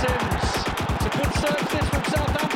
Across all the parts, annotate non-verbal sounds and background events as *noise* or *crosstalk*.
Sims. It's a good this from Southampton.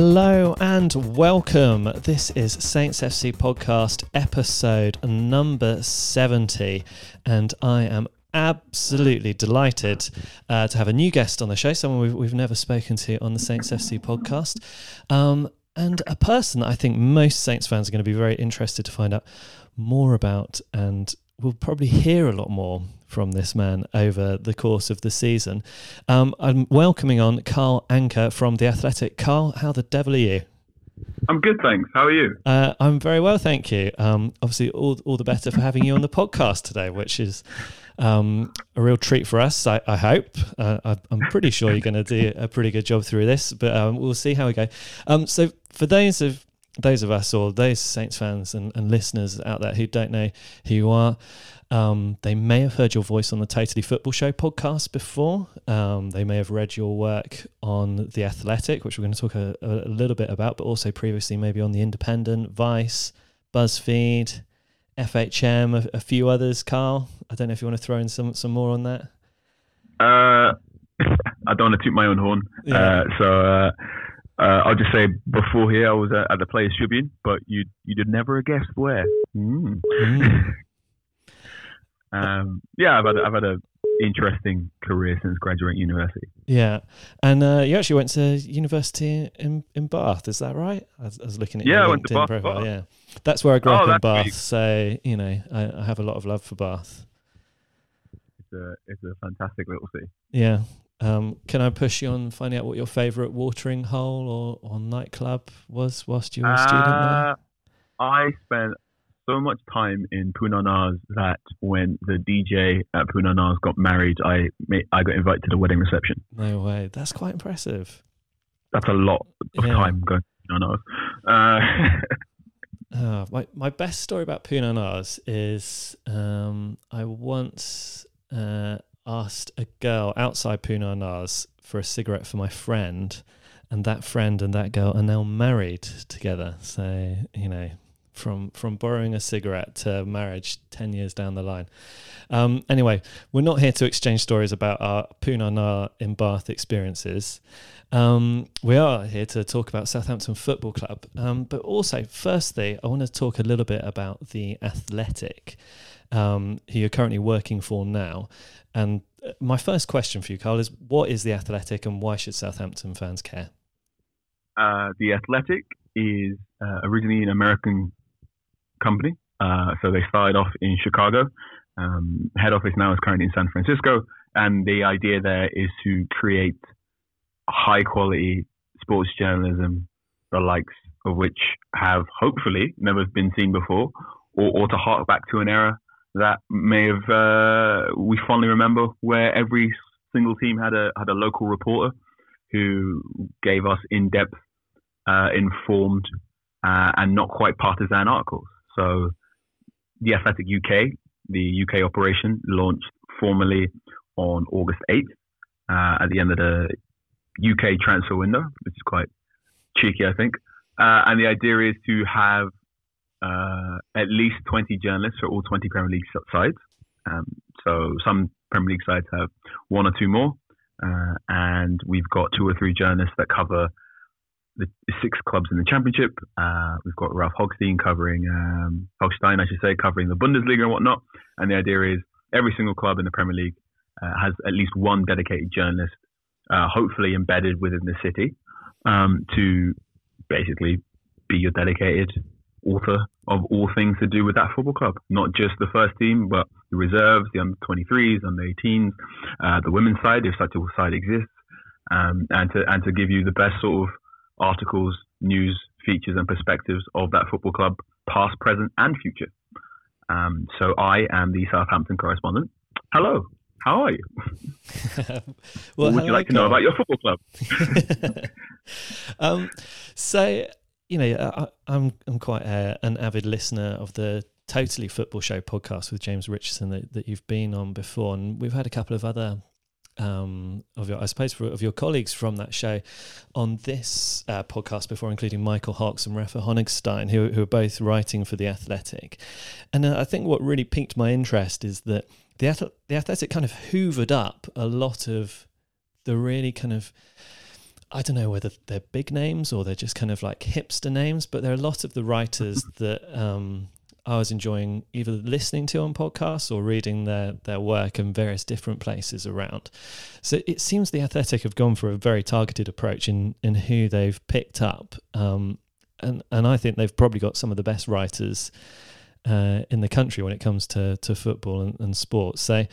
Hello and welcome. This is Saints FC podcast episode number 70, and I am absolutely delighted uh, to have a new guest on the show, someone we've, we've never spoken to on the Saints FC podcast, um, and a person that I think most Saints fans are going to be very interested to find out more about, and we'll probably hear a lot more from this man over the course of the season. Um, I'm welcoming on Carl Anka from The Athletic. Carl, how the devil are you? I'm good, thanks. How are you? Uh, I'm very well, thank you. Um, obviously, all, all the better for having you on the podcast today, which is um, a real treat for us, I, I hope. Uh, I, I'm pretty sure you're going to do a pretty good job through this, but um, we'll see how we go. Um, so, for those of those of us or those Saints fans and, and listeners out there who don't know who you are, um, they may have heard your voice on the Totally Football Show podcast before. Um, they may have read your work on The Athletic, which we're going to talk a, a little bit about, but also previously maybe on The Independent, Vice, BuzzFeed, FHM, a, a few others. Carl, I don't know if you want to throw in some, some more on that. Uh, *laughs* I don't want to toot my own horn. Yeah. Uh, so uh, uh, I'll just say before here, I was at, at the Players Tribune, but you you did never a guess where. Mm. Mm. *laughs* Um, yeah, I've had I've had a interesting career since graduating university. Yeah, and uh, you actually went to university in, in Bath, is that right? I was, I was looking at Yeah, your I went to LinkedIn Bath, profile. Bath. Yeah, that's where I grew Oh, up in Bath. sweet. So you know, I, I have a lot of love for Bath. It's a it's a fantastic little city. Yeah. Um, can I push you on finding out what your favourite watering hole or, or nightclub was whilst you were a student there? Uh, I spent so much time in Po Na Na's that when the DJ at Po Na Na's got married, I I got invited to the wedding reception. No way. That's quite impressive. That's a lot of Yeah. time going to Po Na Na's. Uh, Uh, *laughs* my my best story about Po Na Na's is um, I once uh, asked a girl outside Po Na Na's for a cigarette for my friend, and that friend and that girl are now married together. So you know, from from borrowing a cigarette to marriage ten years down the line. Um, anyway, we're not here to exchange stories about our Po Na Na in Bath experiences. Um, we are here to talk about Southampton Football Club, um, but also, firstly, I want to talk a little bit about the Athletic, um, who you're currently working for now. And uh, my first question for you, Carl, is what is the Athletic, and why should Southampton fans care? uh, the Athletic is uh, originally an American company. Uh, so they started off in Chicago. Um, head office now is currently in San Francisco. And the idea there is to create high quality sports journalism, the likes of which have hopefully never been seen before, or, or to hark back to an era that may have uh, we fondly remember where every single team had a had a local reporter who gave us in depth uh, informed uh, and not quite partisan articles. So, the Athletic UK, the UK operation, launched formally on August 8th uh, at the end of the UK transfer window, which is quite cheeky, I think. Uh, and the idea is to have uh, at least 20 journalists for all 20 Premier League sides. Um, so, some Premier League sides have one or two more. Uh, and we've got two or three journalists that cover the six clubs in the championship. Uh, we've got Ralph Honigstein covering um, I should say, covering the Bundesliga and whatnot. And the idea is every single club in the Premier League uh, has at least one dedicated journalist, uh, hopefully embedded within the city, um, to basically be your dedicated author of all things to do with that football club. Not just the first team, but the reserves, the under 23s, under 18s, uh, the women's side, if such a side exists, um, and to and to give you the best sort of articles, news, features, and perspectives of that football club, past, present, and future. Um, so I am the Southampton correspondent. Hello, how are you? *laughs* well, what would you like to know about your football club? *laughs* um, so you know, I, I'm I'm quite a, an avid listener of the Totally Football Show podcast with James Richardson that, that you've been on before, and we've had a couple of other um, of your, I suppose, of your colleagues from that show on this uh, podcast before, including Michael Cox and Rafa Honigstein, who, who are both writing for The Athletic. And uh, I think what really piqued my interest is that the, the Athletic kind of hoovered up a lot of the really kind of I don't know whether they're big names or they're just kind of like hipster names, but there are a lot of the writers that um, I was enjoying either listening to on podcasts or reading their their work in various different places around. So it seems the Athletic have gone for a very targeted approach in in who they've picked up, um, and and I think they've probably got some of the best writers. Uh, in the country when it comes to to football and, and sports, so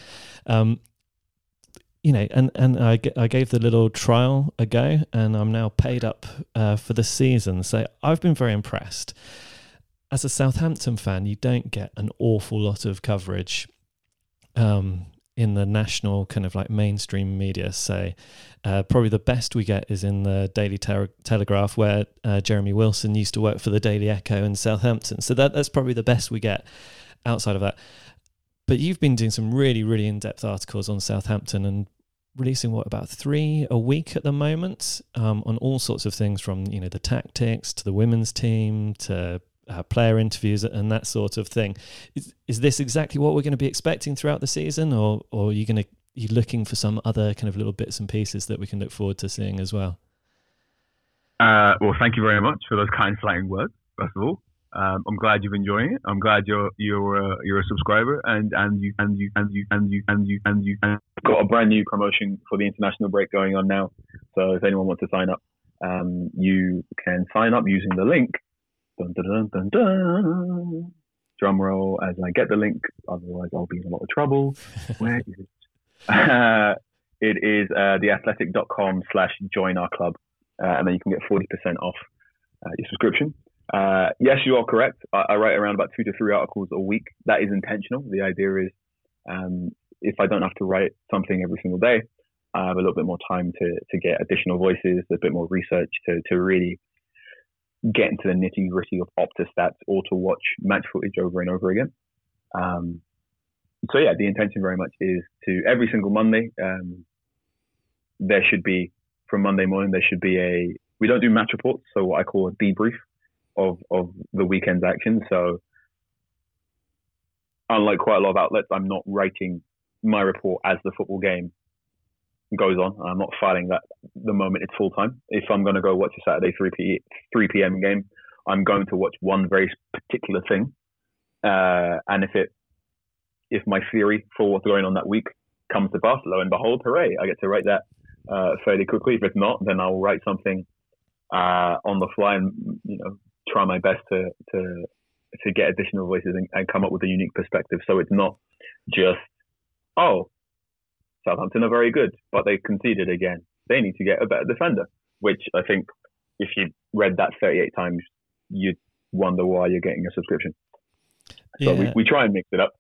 um, you know, and and I, I gave the little trial a go, and I'm now paid up uh, for the season. So I've been very impressed as a Southampton fan, you don't get an awful lot of coverage um, in the national kind of like mainstream media. So, uh, probably the best we get is in the Daily Te- Telegraph, where uh, Jeremy Wilson used to work for the Daily Echo in Southampton. So that that's probably the best we get outside of that. But you've been doing some really, really in-depth articles on Southampton and releasing what about three a week at the moment um, on all sorts of things from you know the tactics to the women's team to uh, player interviews and that sort of thing. Is, is this exactly what we're going to be expecting throughout the season, or, or are you going to you looking for some other kind of little bits and pieces that we can look forward to seeing as well? Uh, well, thank you very much for those kind, flattering words. First of all, um, I'm glad you're enjoying it. I'm glad you're you're uh, you're a subscriber, and and you and you and you and you and you and you and got a brand new promotion for the international break going on now. So if anyone wants to sign up, um, you can sign up using the link Dun, dun, dun, dun, Drum roll as I get the link, otherwise I'll be in a lot of trouble. *laughs* Where is it? Uh, it is uh, theathletic.com slash join our club. Uh, and then you can get 40% off uh, your subscription. Uh, yes, you are correct. I, I, write around about two to three articles a week. That is intentional. The idea is um, if I don't have to write something every single day, I have a little bit more time to, to get additional voices, a bit more research to, to really get into the nitty gritty of Opta stats or to watch match footage over and over again. Um, so yeah, the intention very much is to every single Monday, um, there should be from Monday morning there should be a we don't do match reports, so what I call a debrief of of the weekend's action. So unlike quite a lot of outlets, I'm not writing my report as the football game goes on. I'm not filing that the moment it's full time. If I'm going to go watch a Saturday 3 p 3 p.m. game, I'm going to watch one very particular thing. Uh, and if it, if my theory for what's going on that week comes to pass, lo and behold, hooray! I get to write that uh, fairly quickly. If it's not, then I'll write something uh, on the fly and you know try my best to to to get additional voices and, and come up with a unique perspective. So it's not just oh Southampton are very good, but they conceded again. They need to get a better defender, which I think if you read that 38 times, you'd wonder why you're getting a subscription. So yeah. we, we try and mix it up.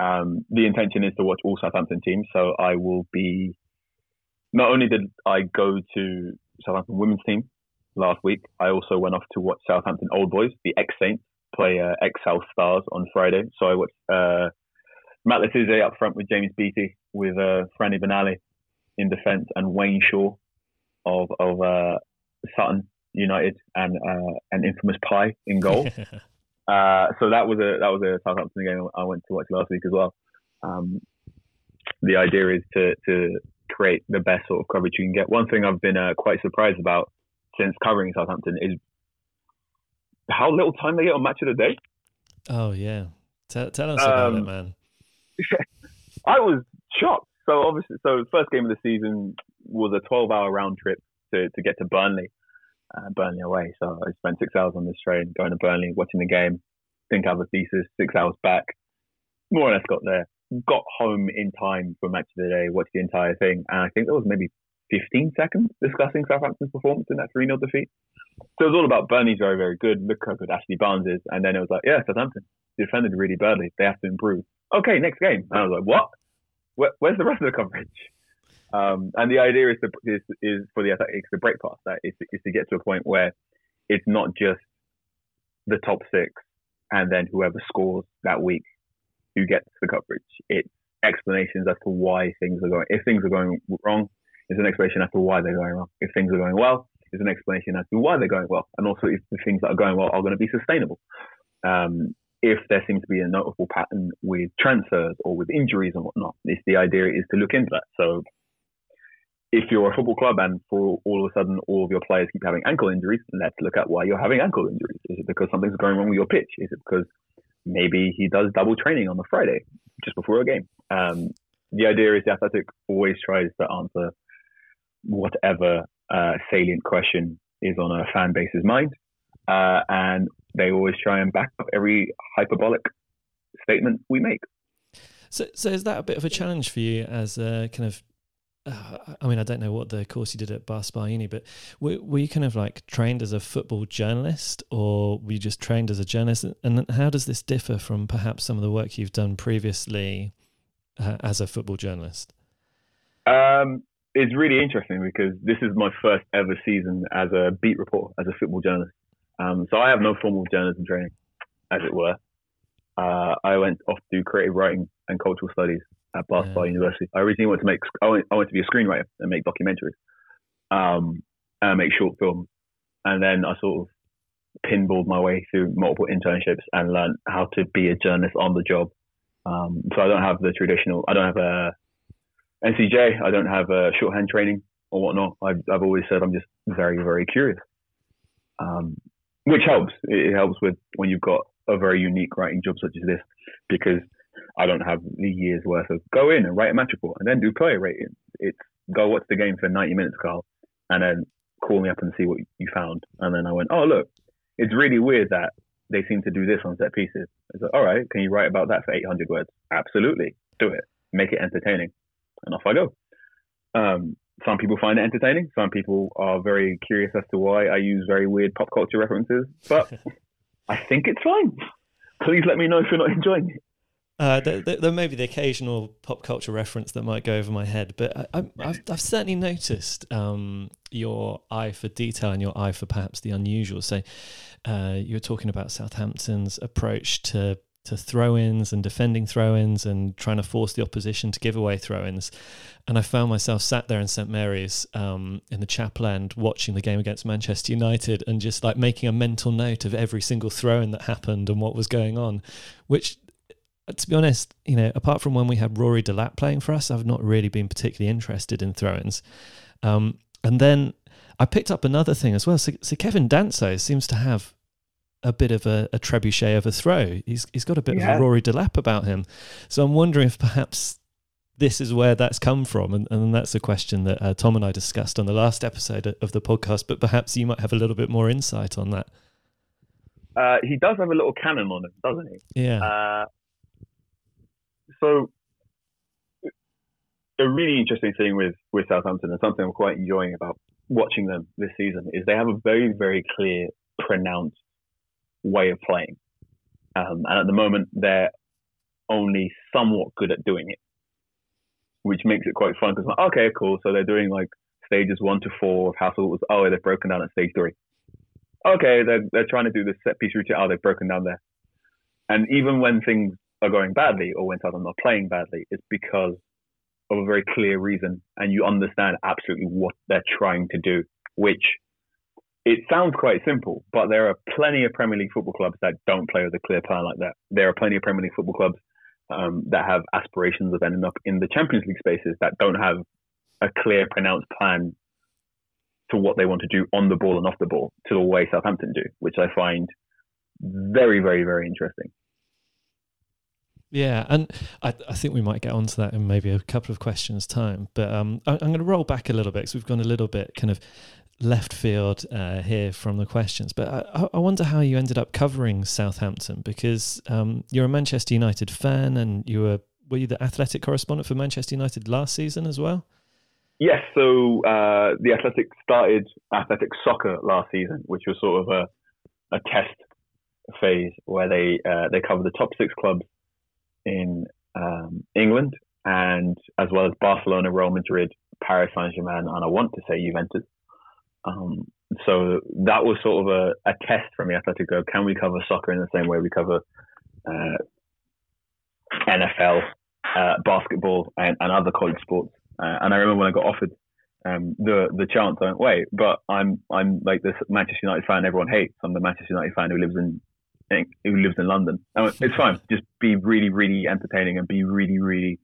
Um, the intention is to watch all Southampton teams. So I will be, not only did I go to Southampton women's team last week, I also went off to watch Southampton Old Boys, the ex Saints, play uh, ex South Stars on Friday. So I watched uh, Matt Le up front with James Beattie, with uh, Franny Benali in defence, and Wayne Shaw of of uh, Sutton United and uh, an infamous Pie in goal. *laughs* uh, so that was a that was a Southampton game I went to watch last week as well. Um, the idea is to to create the best sort of coverage you can get. One thing I've been uh, quite surprised about since covering Southampton is how little time they get on Match of the Day. Oh yeah, tell, tell us about um, it, man. *laughs* I was shocked. So obviously, so first game of the season was a 12-hour round trip to, to get to Burnley, uh, Burnley away. So I spent six hours on this train going to Burnley, watching the game. Think I have a thesis. Six hours back, more or less got there. Got home in time for match of the day. Watched the entire thing, and I think there was maybe 15 seconds discussing Southampton's performance in that 3 0 defeat. So it was all about Burnley's very, very good. Look how good Ashley Barnes is. And then it was like, yeah, Southampton defended really badly. They have to improve. Okay, next game. And I was like, what? Where, where's the rest of the coverage? Um, and the idea is, to, is, is for the athletics to break past that is, is to get to a point where it's not just the top six and then whoever scores that week who gets the coverage. It's explanations as to why things are going. If things are going wrong, it's an explanation as to why they're going wrong. If things are going well, it's an explanation as to why they're going well, and also if the things that are going well are going to be sustainable. Um, if there seems to be a notable pattern with transfers or with injuries and whatnot, it's the idea is to look into that. So if you're a football club and for all of a sudden all of your players keep having ankle injuries, let's look at why you're having ankle injuries. Is it because something's going wrong with your pitch? Is it because maybe he does double training on the Friday just before a game? Um, the idea is the Athletic always tries to answer whatever uh, salient question is on a fan base's mind, uh, and they always try and back up every hyperbolic statement we make. So, so is that a bit of a challenge for you as a kind of uh, I mean, I don't know what the course you did at Spa Uni, but were, were, you kind of like trained as a football journalist or were you just trained as a journalist? And how does this differ from perhaps some of the work you've done previously uh, as a football journalist? Um, it's really interesting because this is my first ever season as a beat reporter, as a football journalist. Um, so I have no formal journalism training, as it were. Uh, I went off to do creative writing and cultural studies at Bath. University. I originally wanted to make, I wanted, I wanted to be a screenwriter and make documentaries, um, and make short films. And then I sort of pinballed my way through multiple internships and learned how to be a journalist on the job. Um, so I don't have the traditional, I don't have a NCTJ, I don't have a shorthand training or whatnot. I've, I've always said I'm just very, very curious, um, which helps. It helps with when you've got a very unique writing job such as this, because I don't have the year's worth of go in and write a match report and then do player ratings. It's go watch the game for 90 minutes, Carl, and then call me up and see what you found. And then I went, oh, look, it's really weird that they seem to do this on set pieces. It's like, all right, can you write about that for 800 words? Absolutely. Do it. Make it entertaining. And off I go. Um, some people find it entertaining. Some people are very curious as to why I use very weird pop culture references. But *laughs* I think it's fine. Please let me know if you're not enjoying it. Uh, there, there, may be the occasional pop culture reference that might go over my head, but I, have I've certainly noticed um, your eye for detail and your eye for perhaps the unusual. So, uh, you were talking about Southampton's approach to to throw-ins and defending throw-ins and trying to force the opposition to give away throw-ins. And I found myself sat there in St Mary's um, in the chapel end watching the game against Manchester United and just like making a mental note of every single throw-in that happened and what was going on, which to be honest, you know, apart from when we had Rory Delap playing for us, I've not really been particularly interested in throw-ins. Um, and then I picked up another thing as well. So, so Kevin Danso seems to have a bit of a, a trebuchet of a throw. He's he's got a bit yeah. of a Rory Delap about him. So I'm wondering if perhaps this is where that's come from, and, and that's a question that uh, Tom and I discussed on the last episode of the podcast. But perhaps you might have a little bit more insight on that. Uh, he does have a little cannon on him, doesn't he? Yeah. Uh, so a really interesting thing with with Southampton and something I'm quite enjoying about watching them this season is they have a very very clear, pronounced way of playing, um, and at the moment they're only somewhat good at doing it, which makes it quite fun because like, okay, cool. So they're doing like stages one to four of how was. Oh, they've broken down at stage three. Okay, they're they're trying to do the set piece routine. Oh, they've broken down there. And even when things are going badly or when Southampton are playing badly, it's because of a very clear reason and you understand absolutely what they're trying to do, which it sounds quite simple, but there are plenty of Premier League football clubs that don't play with a clear plan like that. There are plenty of Premier League football clubs um, that have aspirations of ending up in the Champions League spaces that don't have a clear, pronounced plan to what they want to do on the ball and off the ball to the way Southampton do, which I find very, very, very interesting. Yeah, and I, I think we might get onto that in maybe a couple of questions' time. But um, I, am going to roll back a little bit because we've gone a little bit kind of left field uh, here from the questions. But I, I, wonder how you ended up covering Southampton because um, you're a Manchester United fan and you were were you the athletic correspondent for Manchester United last season as well? Yes. So uh, the Athletic started athletic soccer last season, which was sort of a a test phase where they uh, they covered the top six clubs in um, England and as well as Barcelona, Real Madrid, Paris Saint Germain and I want to say Juventus. Um, so that was sort of a, a test for me. I thought to go, can we cover soccer in the same way we cover uh, NFL, uh, basketball, and, and, other college sports? Uh, and I remember when I got offered um, the the chance, I went, wait, but I'm I'm like this Manchester United fan everyone hates. I'm the Manchester United fan who lives in who lives in London. Went, it's fine. Just be really, really entertaining and be really, really,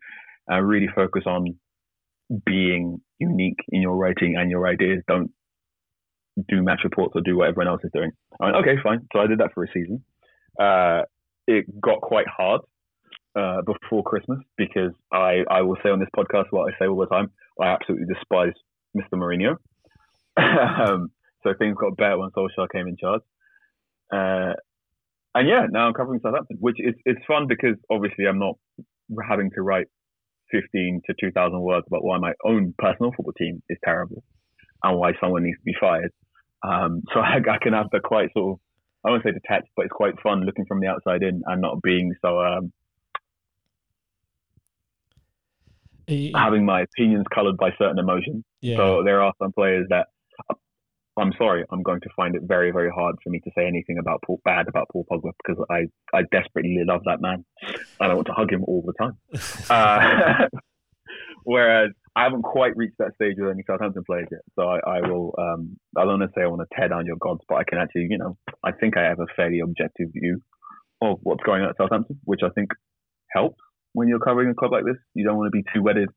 uh, really focus on being unique in your writing and your ideas. Don't do match reports or do what everyone else is doing. I went, okay, fine. So I did that for a season. Uh, it got quite hard uh, before Christmas because I, I will say on this podcast what I say all the time. I absolutely despise Mr. Mourinho. *laughs* um, so things got better when Solskjaer came in charge. Uh, and yeah, now I'm covering Southampton, which is it's fun because obviously I'm not having to write 15 to 2,000 words about why my own personal football team is terrible and why someone needs to be fired. Um, so *laughs* I, I, can have the quite sort of, I won't say detached, but it's quite fun looking from the outside in and not being so, um, having my opinions colored by certain emotions. Yeah. So there are some players that I'm sorry, I'm going to find it very, very hard for me to say anything about Paul, bad about Paul Pogba because I, I desperately love that man and I want to hug him all the time. *laughs* uh, *laughs* whereas I haven't quite reached that stage with any Southampton players yet, so I, I will. Um, I don't want to say I want to tear down your gods, but I can actually, you know, I think I have a fairly objective view of what's going on at Southampton, which I think helps when you're covering a club like this. You don't want to be too wedded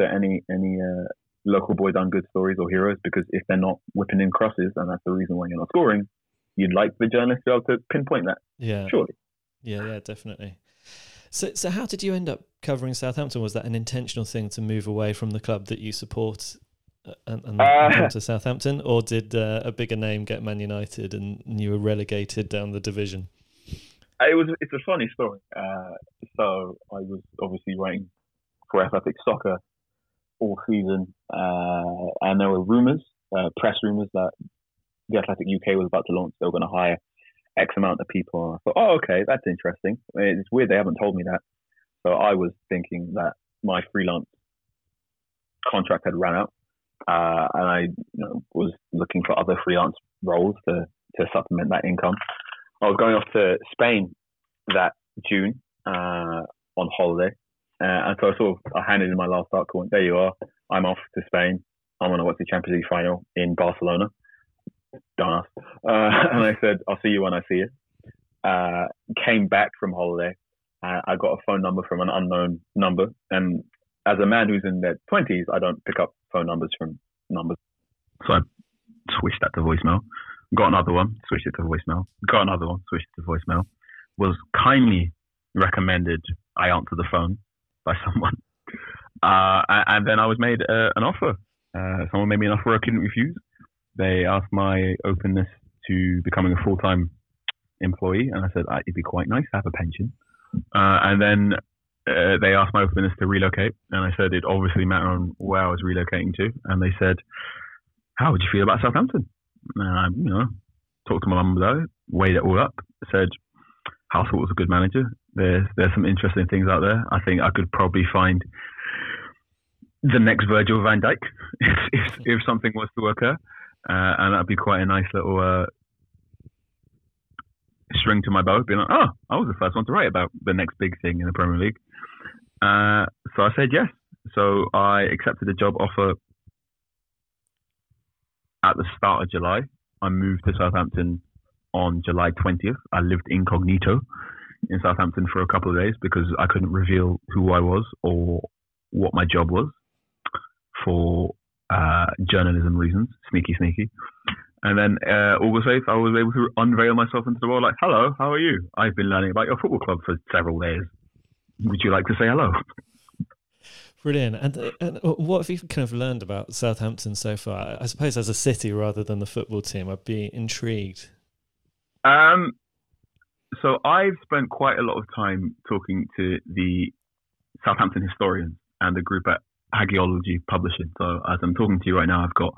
to any any uh, local boy done good stories or heroes because if they're not whipping in crosses and that's the reason why you're not scoring, you'd like the journalist to be able to pinpoint that. Yeah. Surely. Yeah, yeah, definitely. So, so how did you end up covering Southampton? Was that an intentional thing to move away from the club that you support uh, and, and uh, come to Southampton, or did uh, a bigger name get Man United and you were relegated down the division? It was. It's a funny story. Uh, so I was obviously writing for Athletic Soccer all season, uh, and there were rumours, uh, press rumours that the Athletic UK was about to launch. They were going to hire X amount of people. I thought, oh, okay, that's interesting. It's weird they haven't told me that. So I was thinking that my freelance contract had run out, uh, and I you know, was looking for other freelance roles to to supplement that income. I was going off to Spain that June uh, on holiday, uh, and so I sort of I handed in my last article and there you are. I'm off to Spain. I'm going to watch the Champions League final in Barcelona. Dumbass. Uh, *laughs* and I said, I'll see you when I see you. Uh, came back from holiday. Uh, I got a phone number from an unknown number. And as a man who's in their 20s, I don't pick up phone numbers from numbers. So I switched that to voicemail. Got another one, switched it to voicemail. Got another one, switched it to voicemail. Was kindly recommended I answer the phone by *laughs* someone. Uh, and then I was made uh, an offer. Uh, someone made me an offer I couldn't refuse. They asked my openness to becoming a full time employee, and I said ah, it'd be quite nice to have a pension. Uh, and then uh, they asked my openness to relocate, and I said it obviously mattered on where I was relocating to. And they said, "How would you feel about Southampton?" And I, you know, talked to my mum about it, weighed it all up, said, Hassel was a good manager. There's there's some interesting things out there. I think I could probably find the next Virgil van Dijk *laughs* if, if, if something was to occur, uh, and that'd be quite a nice little uh, string to my bow. Being like, oh, I was the first one to write about the next big thing in the Premier League. Uh, so I said yes. So I accepted a job offer at the start of July. I moved to Southampton on July 20th. I lived incognito in Southampton for a couple of days because I couldn't reveal who I was or what my job was for uh, journalism reasons. Sneaky, sneaky. And then uh, August 8th, I was able to unveil myself into the world like, hello, how are you? I've been learning about your football club for several days. Would you like to say hello? *laughs* Brilliant. And, and what have you kind of learned about Southampton so far? I suppose as a city rather than the football team, I'd be intrigued. Um, so I've spent quite a lot of time talking to the Southampton historians and the group at Hagiology Publishing. So as I'm talking to you right now, I've got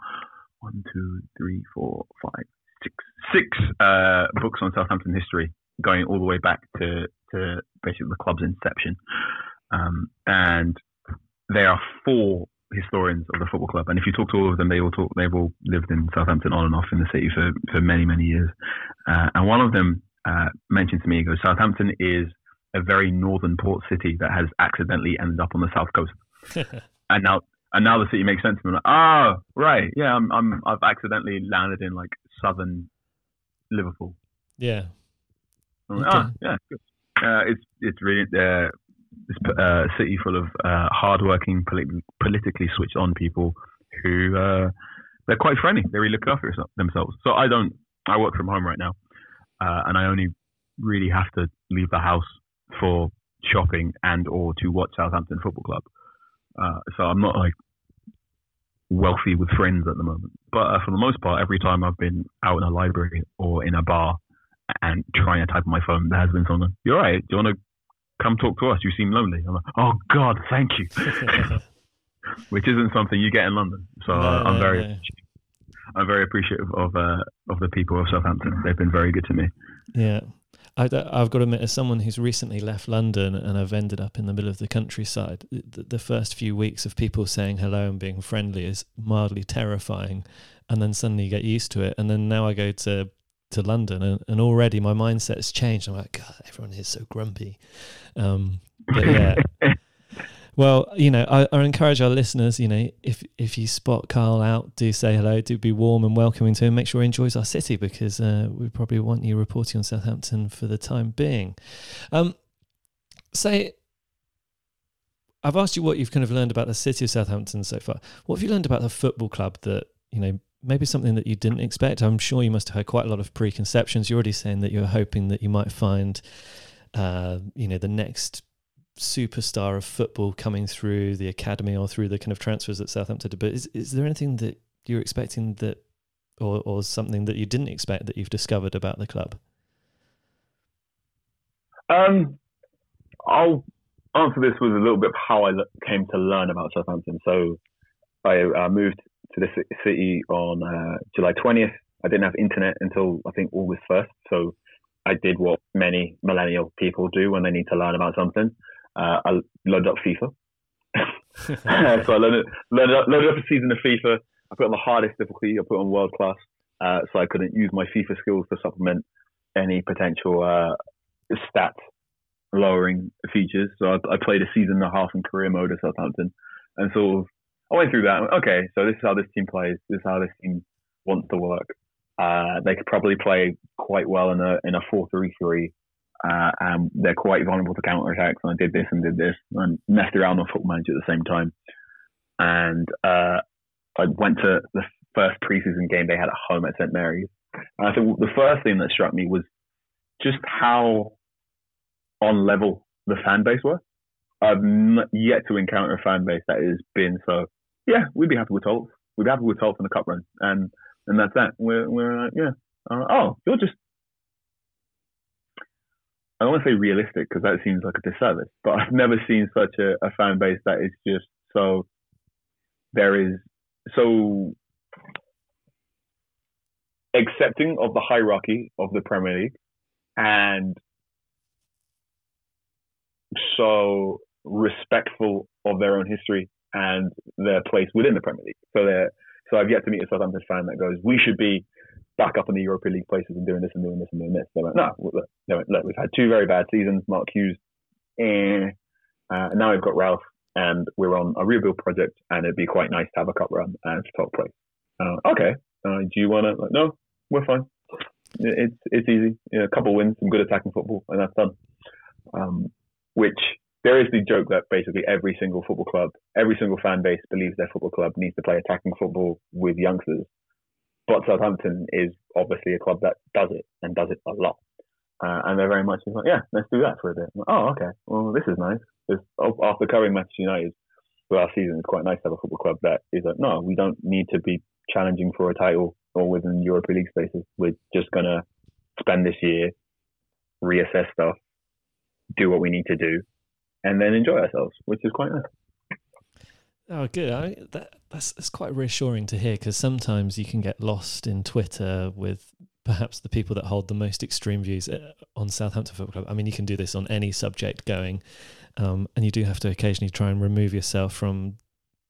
one, two, three, four, five, six, six uh, books on Southampton history, going all the way back to to basically the club's inception. Um, and there are four historians of the football club, and if you talk to all of them, they all talk. They've all lived in Southampton on and off in the city for for many many years. Uh, and one of them uh, mentioned to me, he goes, Southampton is a very northern port city that has accidentally ended up on the south coast, *laughs* and now and now the city makes sense to me. Like, oh, right, yeah, I'm, I'm I've accidentally landed in like southern Liverpool. Yeah. Like, Okay. Oh, yeah. Uh, it's it's really uh, it's a uh, city full of uh, hardworking, polit- politically switched on people who uh, they're quite friendly. They really look after themselves. So I don't. I work from home right now, uh, and I only really have to leave the house for shopping and or to watch Southampton Football Club. Uh, so I'm not like wealthy with friends at the moment. But uh, for the most part, every time I've been out in a library or in a bar and trying to type on my phone, there has been someone. You're right. Do you want to come talk to us? You seem lonely. I'm like, oh God, thank you. *laughs* Which isn't something you get in London. So uh, I'm no, very, no. I'm very appreciative of uh, of the people of Southampton. They've been very good to me. Yeah. I, have got to admit, as someone who's recently left London and I've ended up in the middle of the countryside, the, the first few weeks of people saying hello and being friendly is mildly terrifying. And then suddenly you get used to it. And then now I go to, to London and, and already my mindset's changed. I'm like, God, everyone is so grumpy. Um, but yeah. *laughs* Well, you know, I, I encourage our listeners, you know, if if you spot Carl out, do say hello, do be warm and welcoming to him. Make sure he enjoys our city because uh, we probably want you reporting on Southampton for the time being. Um, say, I've asked you what you've kind of learned about the city of Southampton so far. What have you learned about the football club that, you know, maybe something that you didn't expect? I'm sure you must have had quite a lot of preconceptions. You're already saying that you're hoping that you might find, uh, you know, the next superstar of football coming through the academy or through the kind of transfers at Southampton. But is is there anything that you're expecting that, or or something that you didn't expect that you've discovered about the club? Um, I'll answer this with a little bit of how I came to learn about Southampton. So I uh, moved to the city on uh, July 20th. I didn't have internet until I think August 1st. So I did what many millennial people do when they need to learn about something. Uh, I loaded up FIFA. *laughs* so I loaded, loaded, up, loaded up a season of FIFA. I put on the hardest difficulty. I put on world class, uh, so I couldn't use my FIFA skills to supplement any potential uh, stat lowering features. So I, I played a season and a half in career mode at Southampton, and sort of I went through that. Okay, so this is how this team plays. This is how this team wants to work. Uh, they could probably play quite well in a in a four three three. Uh, and they're quite vulnerable to counter attacks. And I did this and did this and messed around on Football Manager at the same time. And uh, I went to the first preseason game they had at home at St Mary's. And I think the first thing that struck me was just how on level the fan base were. I've not yet to encounter a fan base that has been so. Yeah, we'd be happy with 12th. We'd be happy with 12th in the cup run, and and that's that. We're we're like, yeah. Uh, oh, you're just. I don't want to say realistic because that seems like a disservice, but I've never seen such a, a fan base that is just so. There is so accepting of the hierarchy of the Premier League, and so respectful of their own history and their place within the Premier League. So they're so I've yet to meet a Southampton fan that goes, "We should be back up in the Europa League places and doing this and doing this and doing this." They're like, "No, look, no, look we've had two very bad seasons. Mark Hughes, eh, uh, and now we've got Ralph, and we're on a rebuild project, and it'd be quite nice to have a cup run and top place." Uh, okay, uh, do you want to? Like, no, we're fine. It's it's easy. You know, a couple wins, some good attacking football, and that's done. Um, which there is the joke that basically every single football club, every single fan base believes their football club needs to play attacking football with youngsters. But Southampton is obviously a club that does it and does it a lot. Uh, and they're very much like, yeah, let's do that for a bit. Like, oh, okay. Well, this is nice. Because after covering Manchester United for our season, it's quite nice to have a football club that is like, no, we don't need to be challenging for a title or within Europa League spaces. We're just going to spend this year, reassess stuff, do what we need to do, and then enjoy ourselves, which is quite nice. Oh, good. I, that, that's that's quite reassuring to hear because sometimes you can get lost in Twitter with perhaps the people that hold the most extreme views uh, on Southampton Football Club. I mean, you can do this on any subject going, um, and you do have to occasionally try and remove yourself from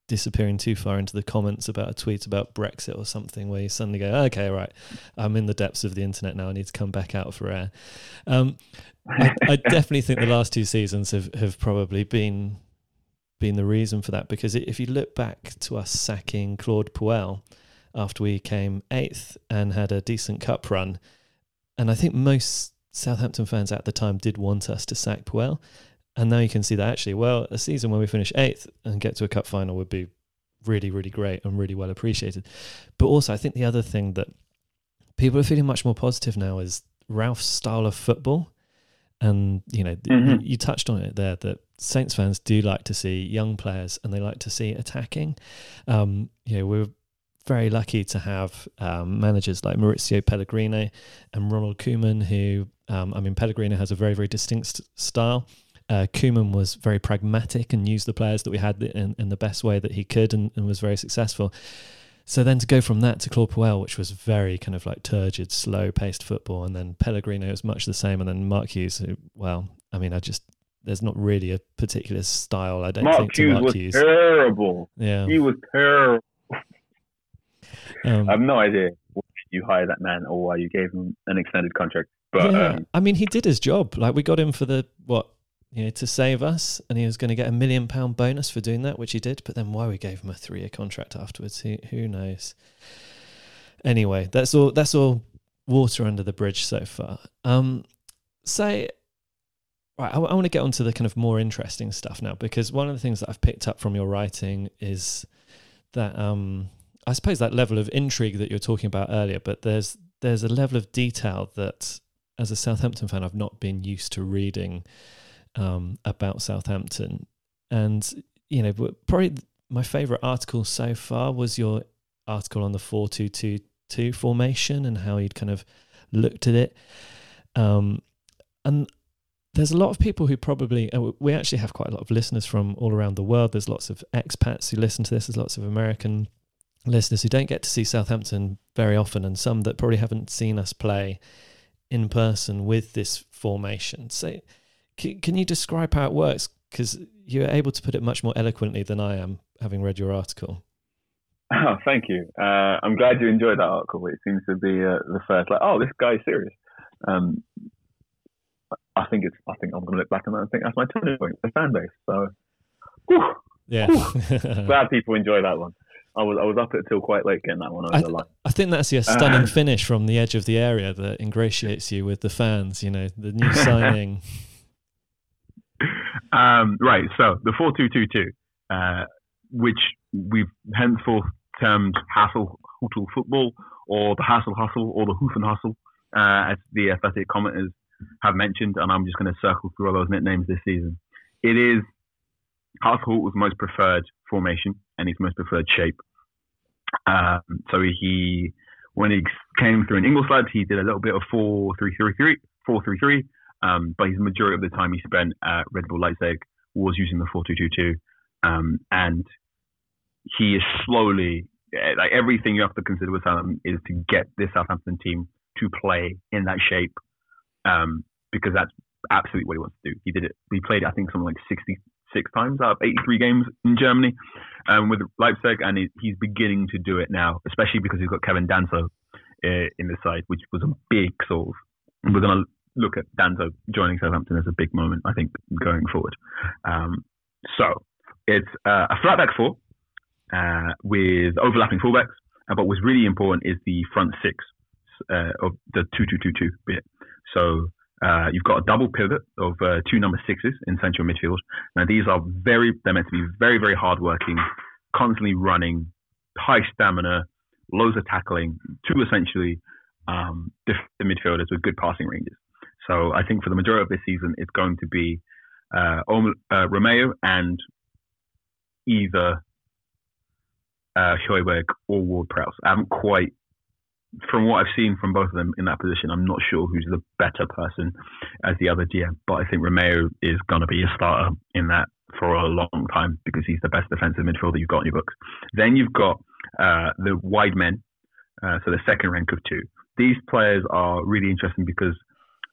disappearing too far into the comments about a tweet about Brexit or something, where you suddenly go, okay, right, I'm in the depths of the internet now. I need to come back out for air. Um, I, I *laughs* definitely think the last two seasons have, have probably been been the reason for that because if you look back to us sacking Claude Puel after we came eighth and had a decent cup run, and I think most Southampton fans at the time did want us to sack Puel. And now you can see that actually, well, a season where we finish eighth and get to a cup final would be really, really great and really well appreciated. But also, I think the other thing that people are feeling much more positive now is Ralph's style of football. And, you know, mm-hmm. you, touched on it there that Saints fans do like to see young players and they like to see attacking. Um, you know, we're very lucky to have um, managers like Mauricio Pellegrino and Ronald Koeman, who, um, I mean, Pellegrino has a very, very distinct style. Uh, Koeman was very pragmatic and used the players that we had in, in the best way that he could and, and, was very successful. So then to go from that to Claude Puel, which was very kind of like turgid, slow paced football, and then Pellegrino was much the same, and then Mark Hughes, who, well, I mean, I just there's not really a particular style. I don't Mark think Hughes Mark was Hughes. terrible. Yeah, he was terrible. Um, I have no idea why you hired that man or why you gave him an extended contract. But yeah, um, I mean, he did his job. Like we got him for the what you know to save us, and he was going to get a million pound bonus for doing that, which he did. But then why we gave him a three year contract afterwards, who who knows? Anyway, that's all. That's all water under the bridge so far. Um, say Right, I, I want to get onto the kind of more interesting stuff now because one of the things that I've picked up from your writing is that um, I suppose that level of intrigue that you were talking about earlier, but there's there's a level of detail that, as a Southampton fan, I've not been used to reading um, about Southampton, and you know, probably my favourite article so far was your article on the four two two two formation and how you'd kind of looked at it. Um, and there's a lot of people who probably uh, we actually have quite a lot of listeners from all around the world. There's lots of expats who listen to this. There's lots of American listeners who don't get to see Southampton very often, and some that probably haven't seen us play in person with this formation. So, can you describe how it works? Because you're able to put it much more eloquently than I am, having read your article. Oh, thank you. Uh, I'm glad you enjoyed that article. It seems to be uh, the first, like, oh, this guy's serious. Um, I think it's. I think I'm going to look back on that and think that's my turning point, the fan base. So, whew, Yeah. whew. *laughs* glad people enjoy that one. I was I was up until quite late getting that one over I, the line. I think that's your stunning *laughs* finish from the edge of the area that ingratiates you with the fans. You know, the new *laughs* signing. Um, right. So the four two two two, uh, which we've henceforth termed hassle hustle football, or the hassle hustle, or the hoof and hustle, uh, as the athletic commenters have mentioned, and I'm just going to circle through all those nicknames this season. It is Hassel most preferred formation and his most preferred shape. Um, so he, when he came through in Ingolstadt, he did a little bit of 4 3 3 3, 4 3 3, um, but his majority of the time he spent at Red Bull Leipzig was using the 4 2 2 2. Um, and he is slowly, eh, like everything you have to consider with Southampton is to get this Southampton team to play in that shape um, because that's absolutely what he wants to do. He did it. He played, I think, something like 66 times out of 83 games in Germany um, with Leipzig, and he, he's beginning to do it now, especially because he's got Kevin Danso uh, in the side, which was a big sort of. We're going to look at Danso joining Southampton as a big moment, I think, going forward. Um, so it's uh, a flat back four uh, with overlapping fullbacks, uh, but what's really important is the front six uh, of the two-two-two-two bit. So uh, you've got a double pivot of uh, two number sixes in central midfield. Now these are very, they're meant to be very, very hardworking, constantly running, high stamina, loads of tackling, two essentially um, defensive midfielders with good passing ranges. So I think for the majority of this season, it's going to be uh, uh, Romeu and either uh, or Ward Prowse. I haven't quite from what I've seen from both of them in that position, I'm not sure who's the better person as the other GM, but I think Romeu is going to be a starter in that for a long time because he's the best defensive midfielder you've got in your books. Then you've got uh, the wide men, uh, so the second rank of two. These players are really interesting because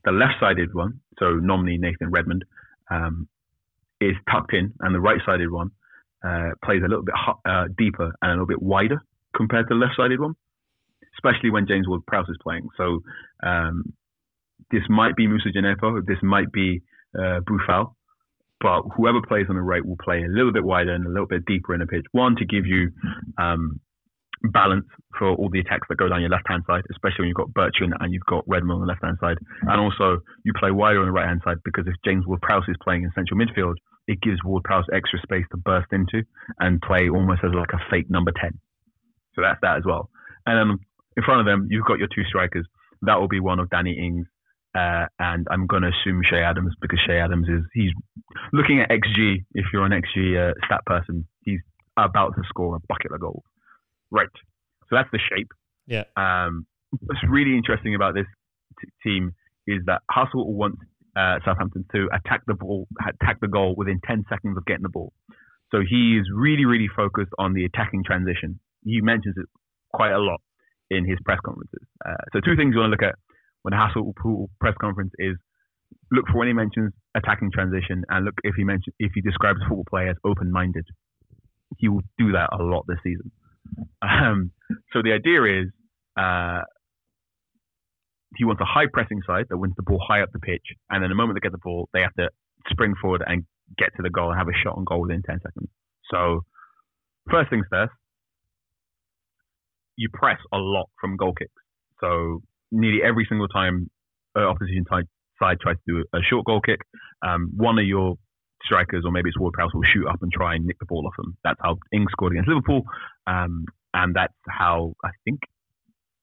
the left-sided one, so nominally Nathan Redmond, um, is tucked in, and the right-sided one uh, plays a little bit uh, deeper and a little bit wider compared to the left-sided one, especially when James Ward-Prowse is playing. So um, this might be Moussa Djenepo, this might be uh, Boufal, but whoever plays on the right will play a little bit wider and a little bit deeper in the pitch. One to give you um, balance for all the attacks that go down your left hand side, especially when you've got Bertrand and you've got Redmond on the left hand side. And also, you play wider on the right hand side because if James Ward Prowse is playing in central midfield, it gives Ward Prowse extra space to burst into and play almost as like a fake number 10. So that's that as well. And then in front of them, you've got your two strikers. That will be one of Danny Ings. Uh, and I'm going to assume Che Adams because Che Adams is, he's looking at XG. If you're an XG uh, stat person, he's about to score a bucket of goals. Right. So that's the shape. Yeah. Um, what's really interesting about this t- team is that Hasenhüttl wants uh, Southampton to attack the ball, attack the goal within 10 seconds of getting the ball. So he is really, really focused on the attacking transition. He mentions it quite a lot in his press conferences. Uh, so two things you want to look at when Hasenhüttl press conference is look for when he mentions attacking transition and look if he mentions if he describes football player as open-minded. He will do that a lot this season. Um, so the idea is uh, he wants a high pressing side that wins the ball high up the pitch, and then the moment they get the ball, they have to spring forward and get to the goal and have a shot on goal within 10 seconds. So, first things first, you press a lot from goal kicks. So, nearly every single time uh, opposition side, tries to do a short goal kick, um, one of your strikers, or maybe it's Ward Prowse, will shoot up and try and nick the ball off them. That's how Ings scored against Liverpool, um, and that's how I think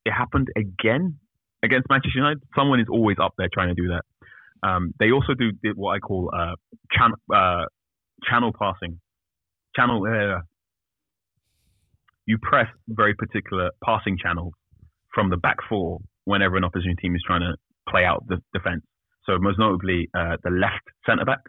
it happened again against Manchester United. Someone is always up there trying to do that. Um, they also do what I call uh, uh, channel passing. Channel. Uh, you press very particular passing channels from the back four whenever an opposition team is trying to play out the defense. So most notably, uh, the left centre back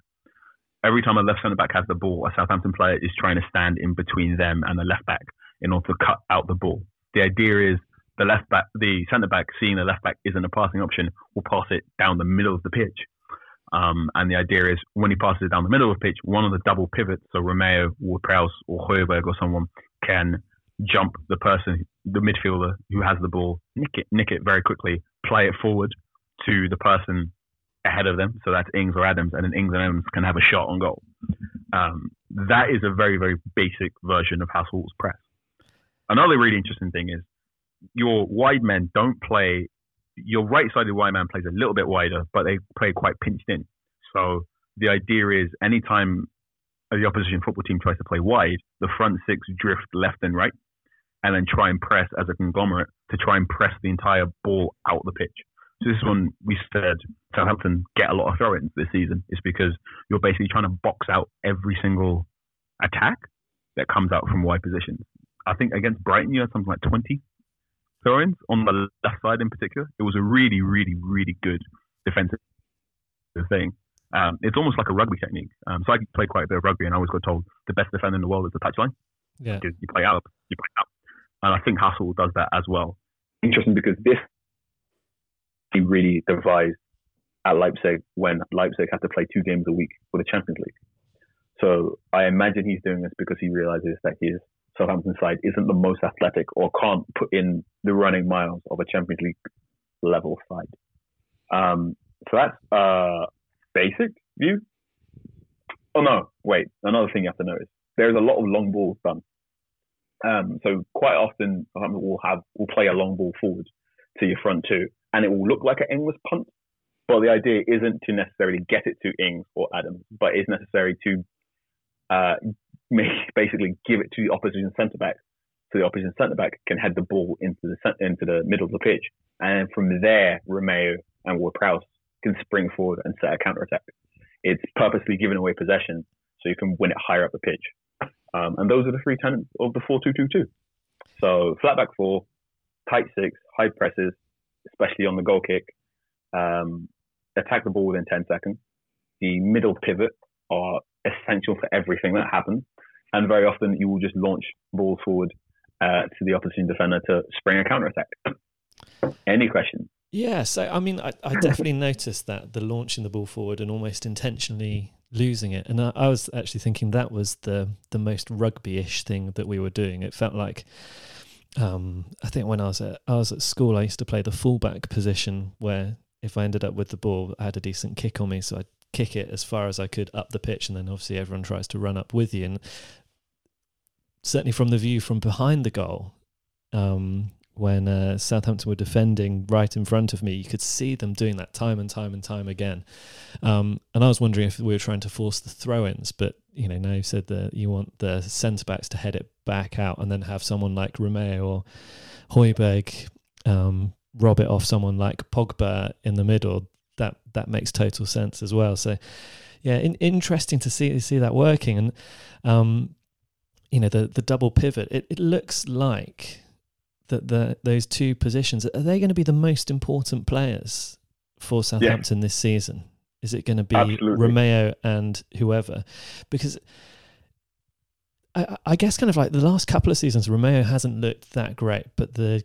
every time a left centre back has the ball, a Southampton player is trying to stand in between them and the left back in order to cut out the ball. The idea is the left back, the centre back, seeing the left back isn't a passing option, will pass it down the middle of the pitch. Um, and the idea is when he passes it down the middle of the pitch, one of the double pivots, so Romeu or Prowse or Højbjerg or someone can jump the person, the midfielder who has the ball, nick it, nick it very quickly, play it forward to the person ahead of them. So that's Ings or Adams, and then Ings and Adams can have a shot on goal. Um, that is a very, very basic version of Hasenhüttl's press. Another really interesting thing is your wide men don't play. Your right-sided wide man plays a little bit wider, but they play quite pinched in. So the idea is anytime the opposition football team tries to play wide, the front six drift left and right, and then try and press as a conglomerate to try and press the entire ball out the pitch. So this one we said Southampton get a lot of throw-ins this season is because you're basically trying to box out every single attack that comes out from wide positions. I think against Brighton you had something like 20 throw-ins on the left side in particular. It was a really, really, really good defensive thing. Um, it's almost like a rugby technique. Um, so I play quite a bit of rugby, and I always got told the best defender in the world is the touchline. Yeah. Because you play out, you play out, and I think Hassel does that as well. Interesting because this he really devised at Leipzig when Leipzig had to play two games a week for the Champions League. So I imagine he's doing this because he realizes that his Southampton side isn't the most athletic or can't put in the running miles of a Champions League level side. Um, so that's a basic view. Oh no, wait, another thing you have to notice. There's a lot of long balls done. Um, so quite often Southampton will have will play a long ball forward to your front two and it will look like an Ings punt. But the idea isn't to necessarily get it to Ings or Adams, but it's necessary to uh, make, *laughs* basically give it to the opposition centre back, so the opposition centre back can head the ball into the into the middle of the pitch, and from there, Romeu and Ward-Prowse can spring forward and set a counter attack. It's purposely giving away possession so you can win it higher up the pitch. Um, and those are the three tenets of the 4 2 2 2. So flat back four, tight six, high presses, especially on the goal kick, um, attack the ball within 10 seconds. The middle pivot are essential for everything that happens. And very often you will just launch balls forward uh, to the opposition defender to spring a counter attack. *clears throat* Any questions? Yeah, so I mean, I, I definitely *laughs* noticed that the launching the ball forward and almost intentionally losing it. And I, I was actually thinking that was the the most rugby-ish thing that we were doing. It felt like um, I think when I was at I was at school, I used to play the fullback position where if I ended up with the ball, I had a decent kick on me, so I'd kick it as far as I could up the pitch, and then obviously everyone tries to run up with you. And certainly from the view from behind the goal, um, when uh, Southampton were defending right in front of me, you could see them doing that time and time and time again. Um, and I was wondering if we were trying to force the throw-ins, but you know now you said that you want the centre backs to head it back out and then have someone like Romeu or Højbjerg um, rob it off someone like Pogba in the middle. That that makes total sense as well. So yeah, in, interesting to see see that working and. Um, you know the the double pivot. It, it looks like that the those two positions are they going to be the most important players for Southampton yeah. this season? Is it going to be Absolutely. Romeu and whoever? Because I, I, guess kind of like the last couple of seasons, Romeu hasn't looked that great, but the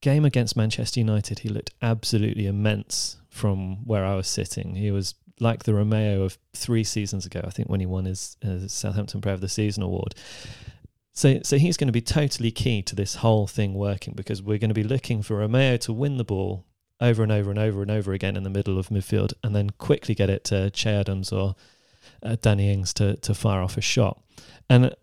game against Manchester United, he looked absolutely immense from where I was sitting. He was like the Romeu of three seasons ago, I think, when he won his, his Southampton Player of the Season award. So, so he's going to be totally key to this whole thing working because we're going to be looking for Romeu to win the ball over and over and over and over again in the middle of midfield, and then quickly get it to Che Adams or uh, Danny Ings to to fire off a shot. And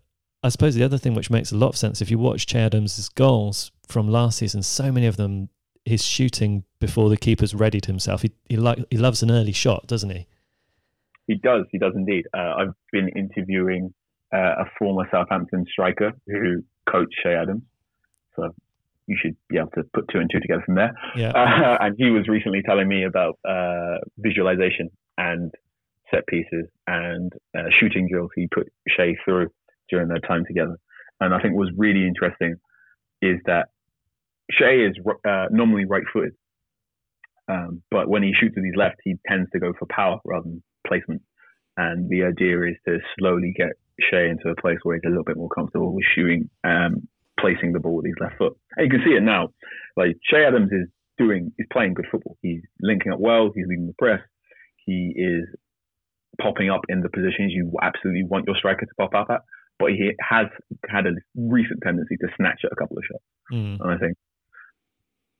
I suppose the other thing which makes a lot of sense if you watch Che Adams' goals from last season, so many of them he's shooting before the keeper's readied himself. He he like he loves an early shot, doesn't he? He does. He does indeed. Uh, I've been interviewing uh, a former Southampton striker who coached Che Adams, so you should be able to put two and two together from there. Yeah. *laughs* Uh, and he was recently telling me about uh, visualization and set pieces and uh, shooting drills he put Che through during their time together. And I think what was really interesting is that Che is uh, normally right-footed, um, but when he shoots with his left, he tends to go for power rather than placement. And the idea is to slowly get Che into a place where he's a little bit more comfortable with shooting, um, placing the ball with his left foot. And you can see it now. Like Che Adams is doing, he's playing good football. He's linking up well. He's leading the press. He is popping up in the positions you absolutely want your striker to pop up at. But he has had a recent tendency to snatch at a couple of shots. Mm. And I think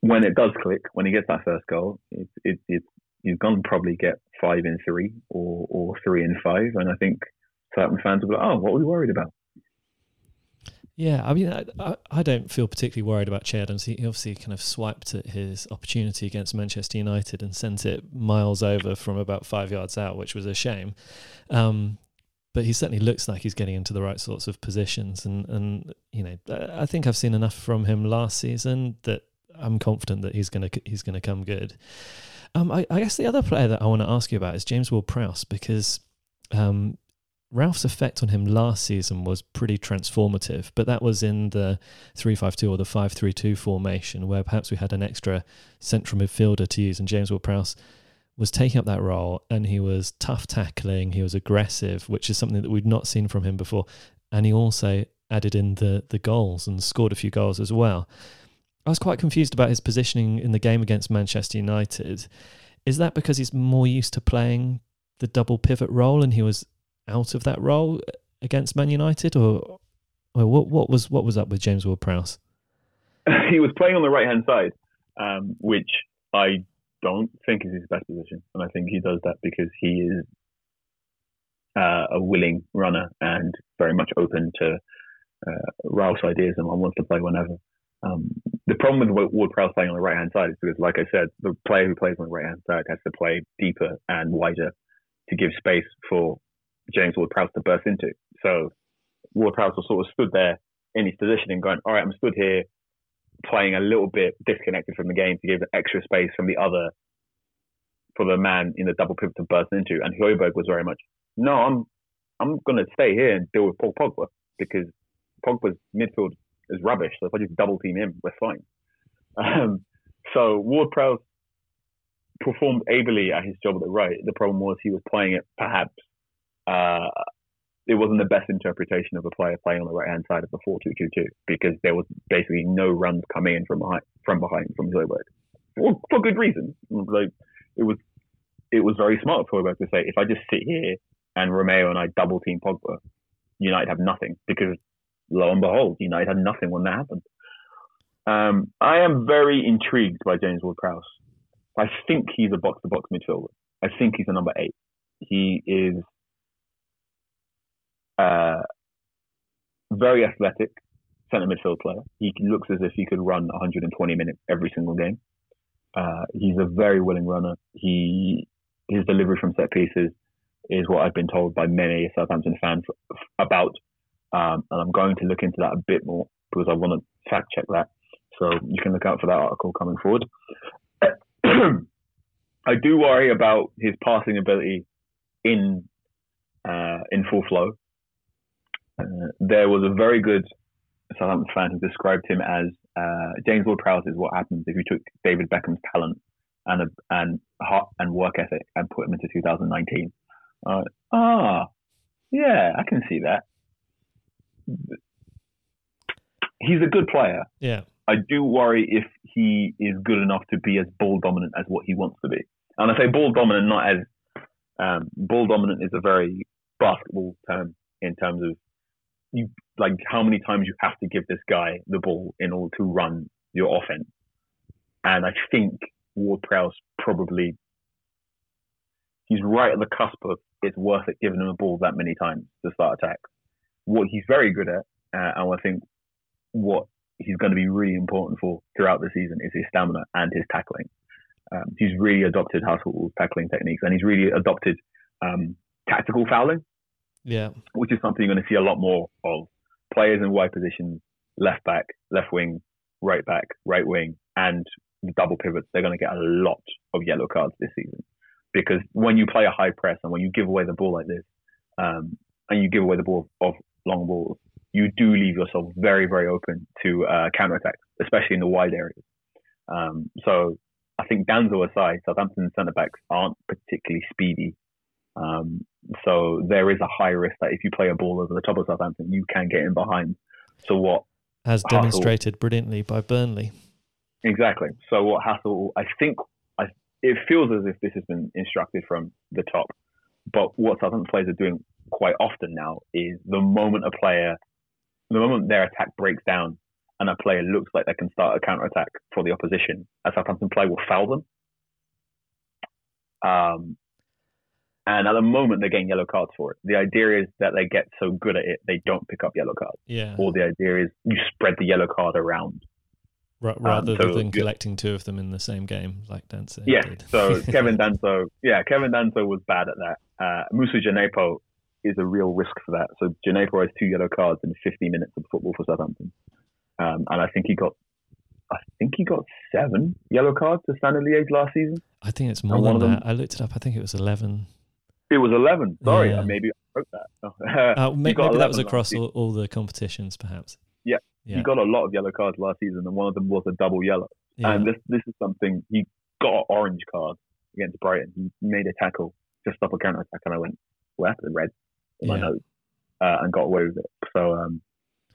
when it does click, when he gets that first goal, it's it, it, he's going to probably get five in three or, or three in five. And I think certain fans will be like, oh, what are we worried about? Yeah, I mean, I, I don't feel particularly worried about Adams. He obviously kind of swiped at his opportunity against Manchester United and sent it miles over from about five yards out, which was a shame. Um, but he certainly looks like he's getting into the right sorts of positions, and and you know, I think I've seen enough from him last season that I'm confident that he's gonna he's gonna come good. Um, I, I guess the other player that I want to ask you about is James Ward-Prowse because um, Ralph's effect on him last season was pretty transformative, but that was in the 3-5-2 or the 5-3-2 formation where perhaps we had an extra central midfielder to use and James Ward-Prowse was taking up that role and he was tough tackling, he was aggressive, which is something that we'd not seen from him before, and he also added in the the goals and scored a few goals as well. I was quite confused about his positioning in the game against Manchester United. Is that because he's more used to playing the double pivot role and he was out of that role against Man United, or, or what? What was what was up with James Ward-Prowse? *laughs* he was playing on the right hand side, um, which I don't think is his best position, and I think he does that because he is uh, a willing runner and very much open to uh, Ralph's ideas and wants to play whenever. Um, the problem with Ward Prowse playing on the right hand side is because, like I said, the player who plays on the right hand side has to play deeper and wider to give space for James Ward Prowse to burst into. So Ward Prowse was sort of stood there in his positioning, going, "All right, I'm stood here, playing a little bit disconnected from the game to give extra space from the other for the man in the double pivot to burst into." And Højbjerg was very much, "No, I'm I'm to stay here and deal with Paul Pogba because Pogba's midfield is rubbish. So if I just double team him, we're fine. Um, so Ward Prowse performed ably at his job at the right. The problem was he was playing it perhaps. Uh, it wasn't the best interpretation of a player playing on the right hand side of the 4 2 2 2 because there was basically no runs coming in from behind from behind from Højbjerg. For, for good reason. Like it was it was very smart for Højbjerg to say, if I just sit here and Romeu and I double team Pogba, United have nothing because lo and behold, United had nothing when that happened. Um, I am very intrigued by James Ward-Prowse. I think he's a box to box midfielder. I think he's a number eight. He is uh, very athletic centre midfield player. He looks as if he could run 120 minutes every single game. Uh, he's a very willing runner. He his delivery from set pieces is what I've been told by many Southampton fans about, um, and I'm going to look into that a bit more because I want to fact check that. So you can look out for that article coming forward. *clears throat* I do worry about his passing ability in uh, in full flow. Uh, there was a very good Southampton fan who described him as uh, James Ward-Prowse is what happens if you took David Beckham's talent and a, and heart and work ethic and put him into 2019. Uh, ah, yeah, I can see that. He's a good player. Yeah. I do worry if he is good enough to be as ball dominant as what he wants to be. And I say ball dominant not as um, ball dominant is a very basketball term in terms of you like how many times you have to give this guy the ball in order to run your offense. And I think Ward Prowse probably he's right at the cusp of it's worth it giving him a ball that many times to start attack. What he's very good at, uh, and I think what he's going to be really important for throughout the season is his stamina and his tackling. Um, he's really adopted Hasenhüttl's tackling techniques, and he's really adopted um, tactical fouling. Yeah, which is something you're going to see a lot more of. Players in wide positions, left back, left wing, right back, right wing, and the double pivots. They're going to get a lot of yellow cards this season because when you play a high press and when you give away the ball like this, um, and you give away the ball of long balls, you do leave yourself very, very open to uh, counter attacks, especially in the wide areas. Um, so I think Danso aside, Southampton centre backs aren't particularly speedy. Um, so there is a high risk that if you play a ball over the top of Southampton, you can get in behind. So what? As demonstrated Hassel, brilliantly by Burnley. Exactly. So what Hassel, I think, I, it feels as if this has been instructed from the top. But what Southampton players are doing quite often now is the moment a player, the moment their attack breaks down and a player looks like they can start a counter attack for the opposition, a Southampton player will foul them. Um, and at the moment, they're getting yellow cards for it. The idea is that they get so good at it, they don't pick up yellow cards. Yeah. Or the idea is you spread the yellow card around. R- rather um, so, than collecting two of them in the same game, like Danso. Yes. Did. so *laughs* Kevin Danso, yeah, Kevin Danso was bad at that. Uh, Moussa Djenepo is a real risk for that. So Djenepo has two yellow cards in 50 minutes of football for Southampton. Um, and I think he got, I think he got seven yellow cards to Standard Liège last season. I think it's more than that. Them, I looked it up. I think it was 11. It was 11. Sorry, yeah. maybe I wrote that. *laughs* uh, maybe, maybe that was across all, all, the competitions, perhaps. Yeah. yeah. He got a lot of yellow cards last season, and one of them was a double yellow. Yeah. And this this is something he got an orange card against Brighton. He made a tackle to stop a counter attack, and I went, "Well, that's the red in my nose," uh, and got away with it. So um,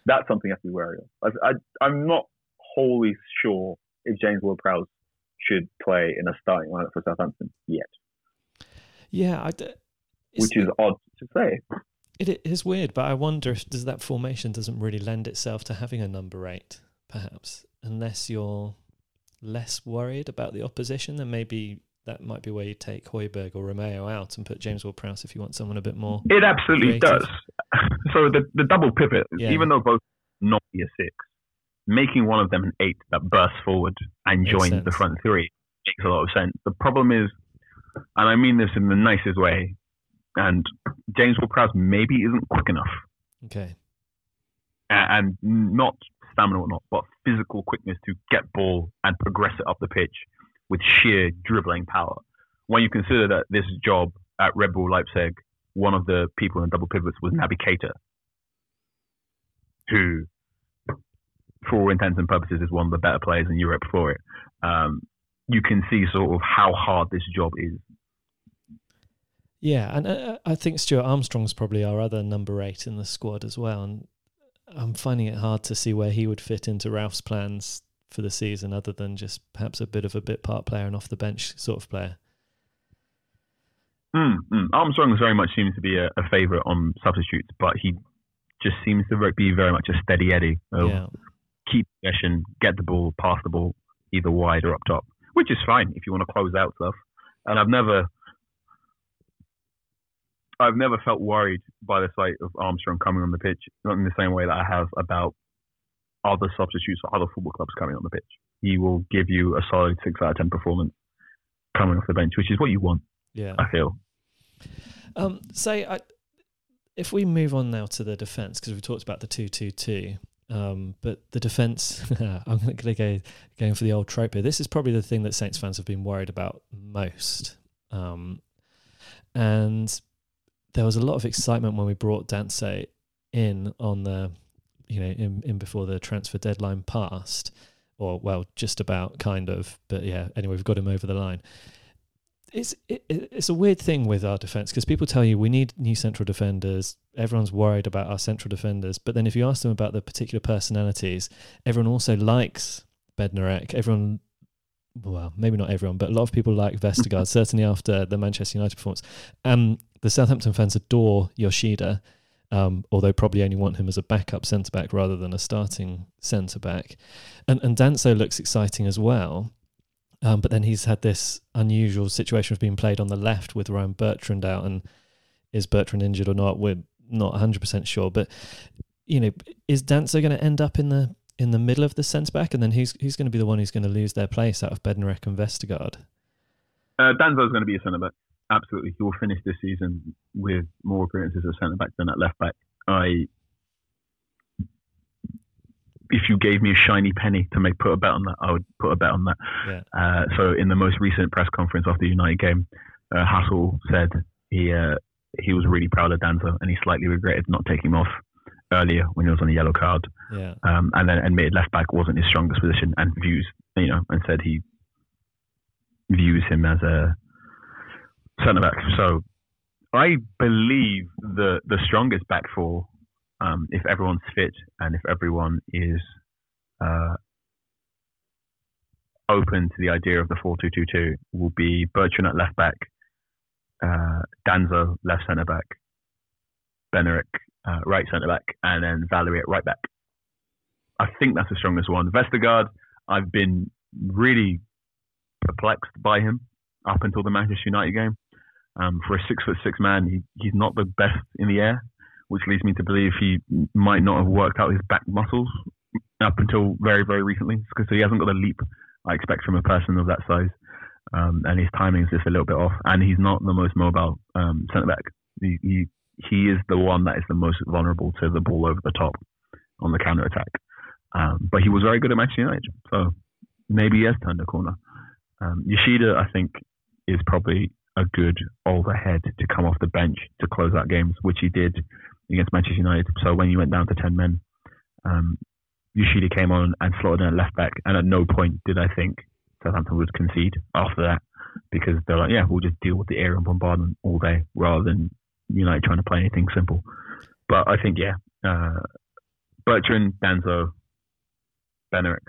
that's something I have to be wary of. I, I, I'm not wholly sure if James Ward-Prowse should play in a starting lineup for Southampton yet. Yeah, I, which is odd to say. It is weird, but I wonder if does that formation doesn't really lend itself to having a number eight, perhaps, unless you're less worried about the opposition, then maybe that might be where you take Højbjerg or Romeu out and put James Ward-Prowse if you want someone a bit more. It absolutely creative. does. *laughs* So the the double pivot, yeah. even though both not be a six, making one of them an eight that bursts forward and makes joins sense. the front three makes a lot of sense. The problem is, and I mean this in the nicest way, and James Ward-Prowse maybe isn't quick enough. Okay. And, not stamina or not, but physical quickness to get ball and progress it up the pitch with sheer dribbling power. When you consider that this job at Red Bull Leipzig, one of the people in double pivots was Naby Keita, who, for all intents and purposes, is one of the better players in Europe for it. Um, you can see sort of how hard this job is yeah, and uh, I think Stuart Armstrong's probably our other number eight in the squad as well. And I'm finding it hard to see where he would fit into Ralph's plans for the season, other than just perhaps a bit of a bit part player and off the bench sort of player. Mm, mm. Armstrong very much seems to be a, a favourite on substitutes, but he just seems to be very much a steady Eddie. Yeah. keep possession, get the ball, pass the ball either wide or up top, which is fine if you want to close out stuff. And I've never, I've never felt worried by the sight of Armstrong coming on the pitch, not in the same way that I have about other substitutes for other football clubs coming on the pitch. He will give you a solid six out of ten performance coming off the bench, which is what you want. Yeah. I feel. Um, say, I, if we move on now to the defence, because we've talked about the two-two-two, um, but the defence, *laughs* I'm going to go going for the old trope here. This is probably the thing that Saints fans have been worried about most. Um, and there was a lot of excitement when we brought Danso in on the, you know, in, in before the transfer deadline passed, or well, just about kind of, but yeah. Anyway, we've got him over the line it's it, it's a weird thing with our defense because people tell you we need new central defenders. Everyone's worried about our central defenders, but then if you ask them about the particular personalities, everyone also likes Bednarek. Everyone, well, maybe not everyone, but a lot of people like Vestergaard. certainly after the Manchester United performance, um, the Southampton fans adore Yoshida. Um, although probably only want him as a backup centre back rather than a starting centre back, and and Danso looks exciting as well. Um, but then he's had this unusual situation of being played on the left with Ryan Bertrand out, and is Bertrand injured or not? We're not 100 percent sure. But you know, is Danso going to end up in the in the middle of the centre back, and then who's who's going to be the one who's going to lose their place out of Bednarek and Vestergaard? Uh, Danso's going to be a centre back. Absolutely, he will finish this season with more appearances as centre back than at left back. I if you gave me a shiny penny to make put a bet on that, I would put a bet on that. Yeah. Uh, so in the most recent press conference after the United game, uh, Hassel said he uh, he was really proud of Danso and he slightly regretted not taking him off earlier when he was on a yellow card. Yeah. Um, and then admitted left back wasn't his strongest position and views you know and said he views him as a centre back. So I believe the the strongest back four um, if everyone's fit and if everyone is uh, open to the idea of the 4-2-2-2 will be Bertrand at left back, uh, Danso left centre back, Bednarek uh, right centre back, and then Valery at right back. I think that's the strongest one. Vestergaard, I've been really perplexed by him up until the Manchester United game. Um, for a six foot six man, he, he's not the best in the air which leads me to believe he might not have worked out his back muscles up until very, very recently, because he hasn't got the leap I expect from a person of that size. Um, and his timing is just a little bit off. And he's not the most mobile um, centre back. He, he he is the one that is the most vulnerable to the ball over the top on the counter attack. Um, but he was very good at Manchester United, so maybe he has turned a corner. Um, Yoshida, I think, is probably a good overhead to come off the bench to close out games, which he did against Manchester United. So when you went down to 10 men, um, Yoshida came on and slotted in at left back. And at no point did I think Southampton would concede after that because they're like, yeah, we'll just deal with the and bombardment all day rather than United trying to play anything simple. But I think, yeah, uh, Bertrand, Danso, Bednarek,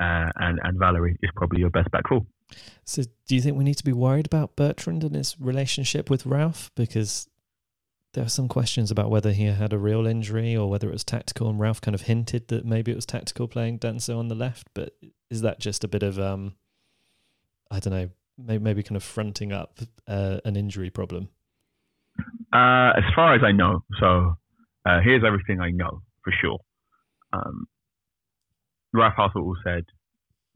uh, and, and Valery is probably your best back four. So, do you think we need to be worried about Bertrand and his relationship with Ralph? Because there are some questions about whether he had a real injury or whether it was tactical. And Ralph kind of hinted that maybe it was tactical playing Danso on the left. But is that just a bit of, um, I don't know, maybe, maybe kind of fronting up uh, an injury problem? Uh, as far as I know, so uh, here's everything I know for sure. Um, Ralph Hasenhüttl said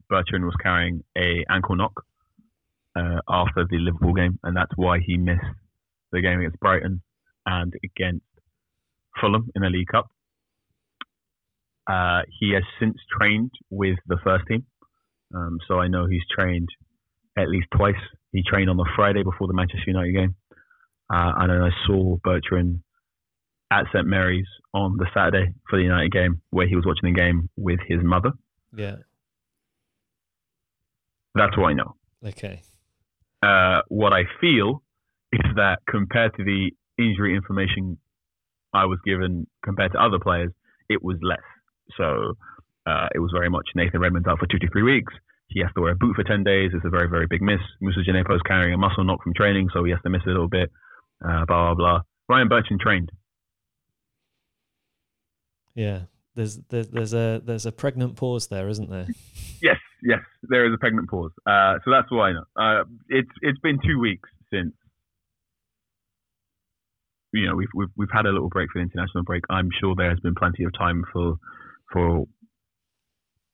Bertrand was carrying a ankle knock uh, after the Liverpool game, and that's why he missed the game against Brighton and against Fulham in the League Cup. Uh, he has since trained with the first team, um, so I know he's trained at least twice. He trained on the Friday before the Manchester United game, uh, and then I saw Bertrand at St Mary's on the Saturday for the United game, where he was watching the game with his mother. Yeah. That's what I know. Okay. Uh, what I feel is that compared to the injury information I was given compared to other players, it was less. So uh, it was very much Nathan Redmond's out for two to three weeks. he has to wear a boot for 10 days. It's a very, very big miss. Moussa Djenepo is carrying a muscle knock from training, so he has to miss a little bit. Uh, blah, blah, blah. Ryan Bertrand trained. Yeah. There's, there's there's a there's a pregnant pause there, isn't there? *laughs* Yes, yes, there is a pregnant pause. Uh, so that's why know. Uh, it's it's been two weeks since you know we've, we've we've had a little break for the international break. I'm sure there has been plenty of time for for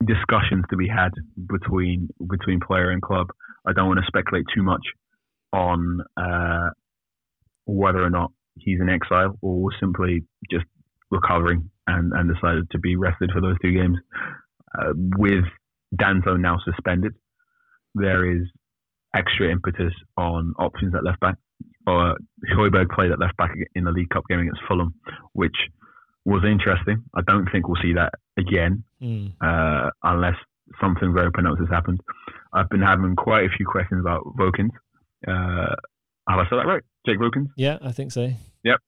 discussions to be had between between player and club. I don't want to speculate too much on uh, whether or not he's in exile or simply just recovering and, and decided to be rested for those two games. Uh, with Danso now suspended, there is extra impetus on options at left back. Uh, Højbjerg played at left back in the League Cup game against Fulham, which was interesting. I don't think we'll see that again Mm. uh, unless something very pronounced has happened. I've been having quite a few questions about Vokins. Uh, have I said that right? Jake Vokins? Yeah, I think so. Yep.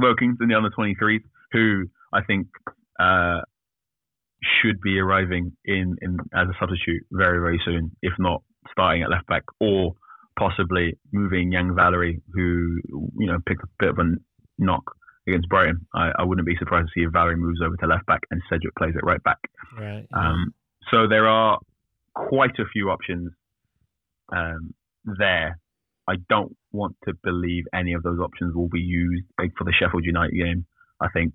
Vokins in the under 23s, who I think uh, should be arriving in, in as a substitute very, very soon, if not starting at left back, or possibly moving Yan Valery, who you know picked a bit of a knock against Brighton. I, I wouldn't be surprised to see if Valery moves over to left back and Cedric plays at right back. Right. Um, so there are quite a few options um, there. I don't want to believe any of those options will be used for the Sheffield United game. I think.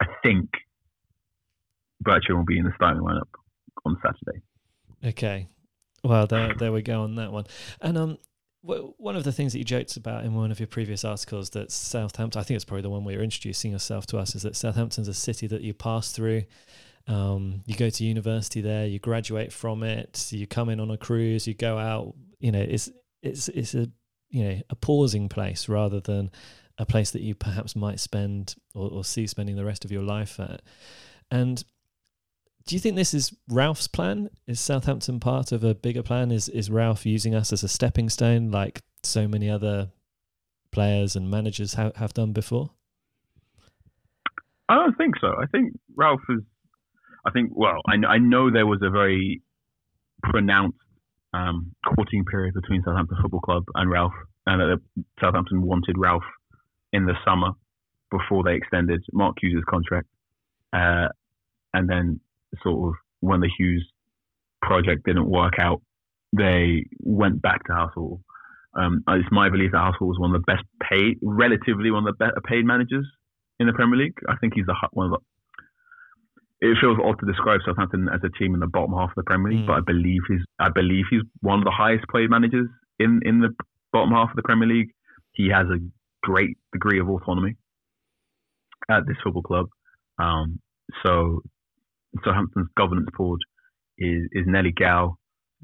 I think Bertrand will be in the starting lineup on Saturday. Okay. Well, there there we go on that one. And um, w- one of the things that you joked about in one of your previous articles that Southampton, I think it's probably the one where you're introducing yourself to us, is that Southampton's a city that you pass through. Um, you go to university there, you graduate from it, you come in on a cruise, you go out. You know, it's it's it's a you know a pausing place rather than a place that you perhaps might spend or, or see spending the rest of your life at. And do you think this is Ralph's plan? Is Southampton part of a bigger plan? Is is Ralph using us as a stepping stone, like so many other players and managers have, have done before? I don't think so. I think Ralph is. I think well, I, I know there was a very pronounced um, courting period between Southampton Football Club and Ralph, and that Southampton wanted Ralph in the summer before they extended Mark Hughes' contract, uh, and then sort of when the Hughes project didn't work out, they went back to Hasenhüttl. Um, it's my belief that Hasenhüttl was one of the best paid, relatively one of the better paid managers in the Premier League. I think he's the one of the. It feels odd to describe Southampton as a team in the bottom half of the Premier League, Mm. but I believe he's I believe he's one of the highest paid managers in in the bottom half of the Premier League. He has a great degree of autonomy at this football club. Um, so Southampton's governance board is is Nelly Gao,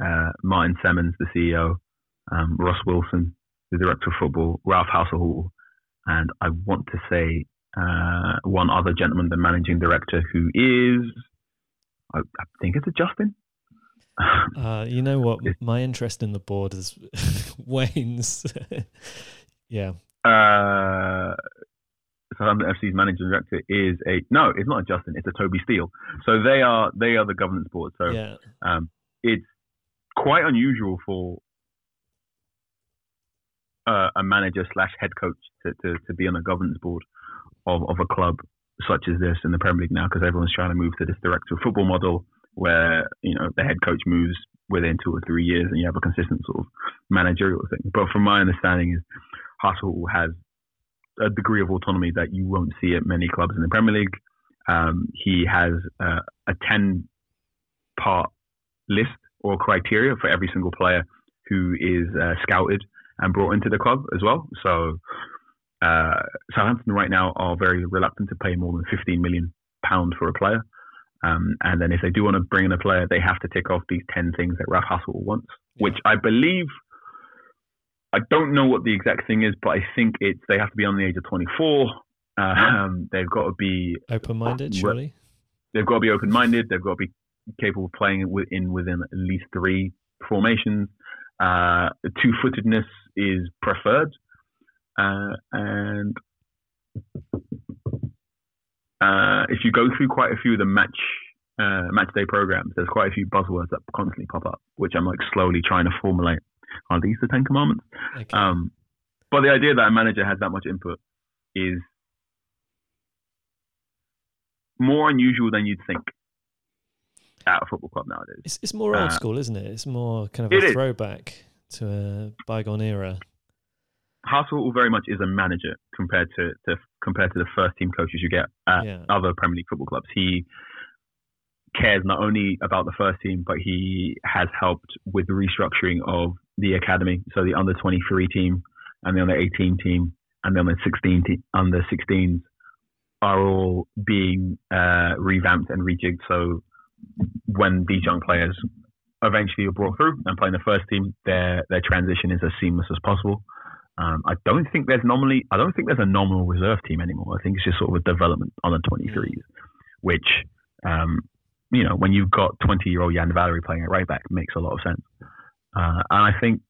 uh, Martin Semmens, the CEO, um, Ross Wilson, the director of football, Ralph Hasenhüttl, and I want to say uh, one other gentleman, the managing director, who is, I, I think it's a Justin. Uh, you know what? My interest in the board is *laughs* wanes. *laughs* yeah. uh, Southampton FC's managing director is a no, it's not a Justin, it's a Toby Steele. So they are they are the governance board. So Yeah. um, it's quite unusual for uh, a manager slash head coach to, to, to be on a governance board of, of a club such as this in the Premier League now because everyone's trying to move to this director of football model where you know the head coach moves within two or three years and you have a consistent sort of managerial thing. But from my understanding is Hassel has a degree of autonomy that you won't see at many clubs in the Premier League. Um, he has uh, a 10 part list or criteria for every single player who is uh, scouted and brought into the club as well. So uh, Southampton right now are very reluctant to pay more than 15 million pounds for a player. Um, and then if they do want to bring in a player, they have to tick off these 10 things that Ralph Hassel wants, which I believe, I don't know what the exact thing is, but I think it's they have to be on the age of 24. Um, they've got to be Open minded, Re- surely. they've got to be open minded. They've got to be capable of playing within within at least three formations. Uh, two footedness is preferred, uh, and uh, if you go through quite a few of the match uh, match day programs, there's quite a few buzzwords that constantly pop up, which I'm like slowly trying to formulate. Are these the Ten Commandments? Okay. Um, but the idea that a manager has that much input is more unusual than you'd think at a football club nowadays. It's it's more old Uh, school, isn't it? It's more kind of a is. throwback to a bygone era. Hassel very much is a manager compared to, to compared to the first team coaches you get at Yeah. other Premier League football clubs. He cares not only about the first team, but he has helped with the restructuring of the academy. So the under 23 team and the under 18 team and the under 16 te- under 16s are all being uh, revamped and rejigged. So when these young players eventually are brought through and play in the first team, their their transition is as seamless as possible. Um, I don't think there's normally I don't think there's a nominal reserve team anymore. I think it's just sort of a development on the 23s, which um, you know when you've got 20 year old Jan Valery playing at right back makes a lot of sense. Uh, and I think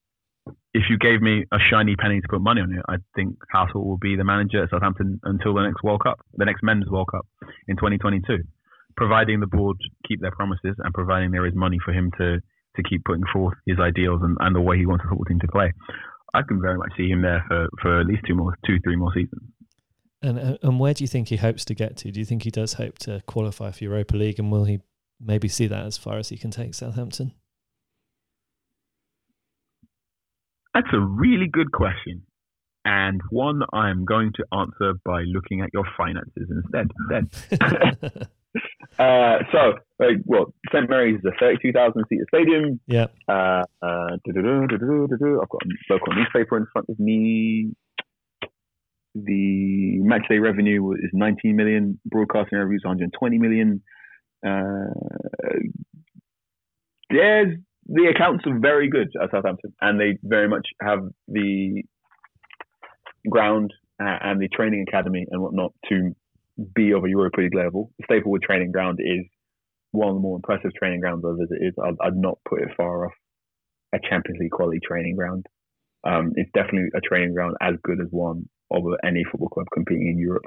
if you gave me a shiny penny to put money on it, I think Hassel will be the manager at Southampton until the next World Cup, the next Men's World Cup in 2022, providing the board keep their promises and providing there is money for him to to keep putting forth his ideals and, and the way he wants the football team to play. I can very much see him there for, for at least two more, two, three more seasons. And uh, and where do you think he hopes to get to? Do you think he does hope to qualify for Europa League, and will he maybe see that as far as he can take Southampton? That's a really good question, and one I'm going to answer by looking at your finances instead. *laughs* *laughs* *laughs* Uh, so, like, well, St Mary's is a 32,000 seat stadium. yeah, Uh, uh. I've got a local newspaper in front of me. The matchday revenue is 19 million. Broadcasting revenue is 120 million. Uh, there's the accounts are very good at Southampton, and they very much have the ground uh, and the training academy and whatnot to be of a Europa League level. The Staplewood training ground is one of the more impressive training grounds I've visited. I'd, I'd not put it far off a Champions League quality training ground. Um, it's definitely a training ground as good as one of any football club competing in Europe.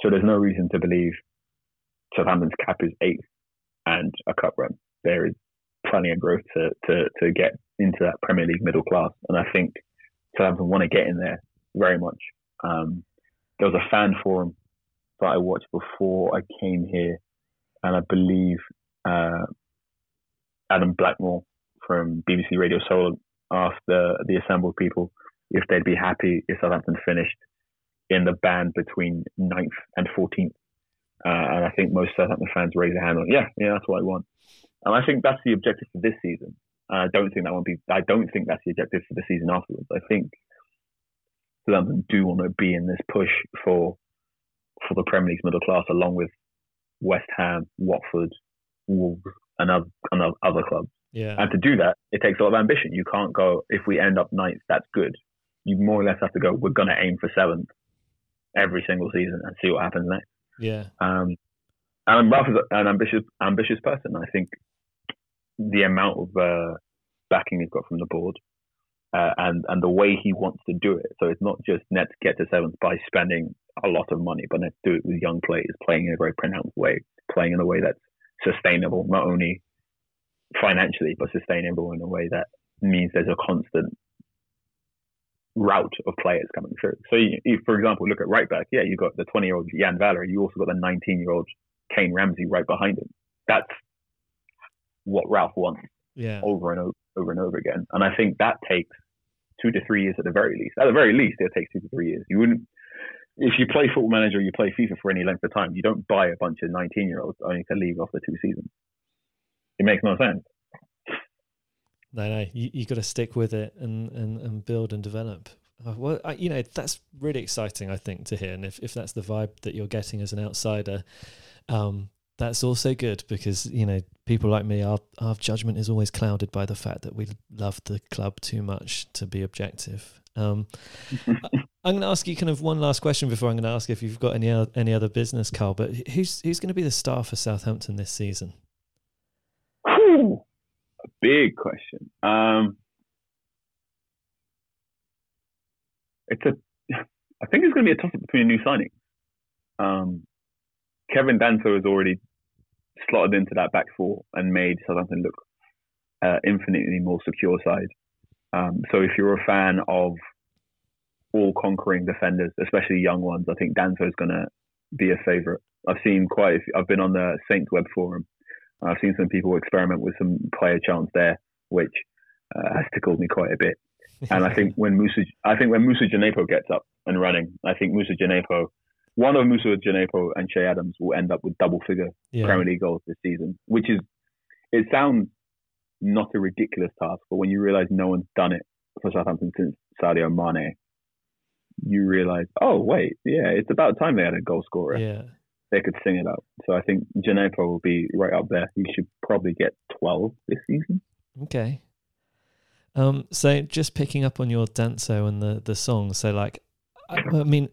So there's no reason to believe Southampton's cap is eighth and a cup run. There is plenty of growth to, to, to get into that Premier League middle class. And I think Southampton want to get in there very much. Um, there was a fan forum that I watched before I came here, and I believe uh, Adam Blackmore from BBC Radio Soul asked the, the assembled people if they'd be happy if Southampton finished in the band between 9th and 14th. Uh, and I think most Southampton fans raise their hand on, yeah, yeah, that's what I want. And I think that's the objective for this season. And I don't think that won't be. I don't think that's the objective for the season afterwards. I think Southampton do want to be in this push for for the Premier League's middle class, along with West Ham, Watford, Wolves, and other, and other clubs. yeah, And to do that, it takes a lot of ambition. You can't go if we end up ninth, that's good. You more or less have to go. We're going to aim for seventh every single season and see what happens next. yeah, Um, and Ralph is an ambitious, ambitious person. I think the amount of uh, backing he's got from the board uh, and and the way he wants to do it. So it's not just let's get to seventh by spending a lot of money, but let's do it with young players playing in a very pronounced way, playing in a way that's sustainable, not only financially but sustainable in a way that means there's a constant route of players coming through. So, you, you, for example, look at right back. Yeah, you've got the 20 year old Jan Valery. You also got the 19 year old Kayne Ramsay right behind him. That's what Ralph wants yeah. over and over, over and over again. And I think that takes two to three years at the very least. At the very least, it takes two to three years. You wouldn't, if you play Football Manager, you play FIFA for any length of time. You don't buy a bunch of 19 year olds only to leave after two seasons. It makes no sense. No, no, you you got to stick with it and and and build and develop. Uh, well, I, you know that's really exciting, I think, to hear. And if if that's the vibe that you're getting as an outsider, um, that's also good because you know people like me, our our judgment is always clouded by the fact that we love the club too much to be objective. Um, *laughs* I'm going to ask you kind of one last question before I'm going to ask if you've got any o- any other business, Carl. But who's who's going to be the star for Southampton this season? A big question. Um, it's a. *laughs* I think it's going to be a toss up between a new signing. Um, Kevin Danso has already slotted into that back four and made Southampton look uh, infinitely more secure side. Um, so if you're a fan of all conquering defenders, especially young ones, I think Danso is going to be a favourite. I've seen quite. A few, I've been on the Saints web forum. I've seen some people experiment with some player chants there, which uh, has tickled me quite a bit. *laughs* And I think when Moussa, I think when Moussa Djenepo gets up and running, I think Moussa Djenepo, one of Moussa Djenepo and Che Adams will end up with double figure Yeah. Premier League goals this season, which is, it sounds not a ridiculous task, but when you realise no one's done it for Southampton since Sadio Mane, you realise, oh wait, yeah, it's about time they had a goal scorer. Yeah. They could sing it up. So I think Djenepo will be right up there. He should probably get 12 this season. Okay. Um, so just picking up on your Danso and the the song. So like, I, I mean,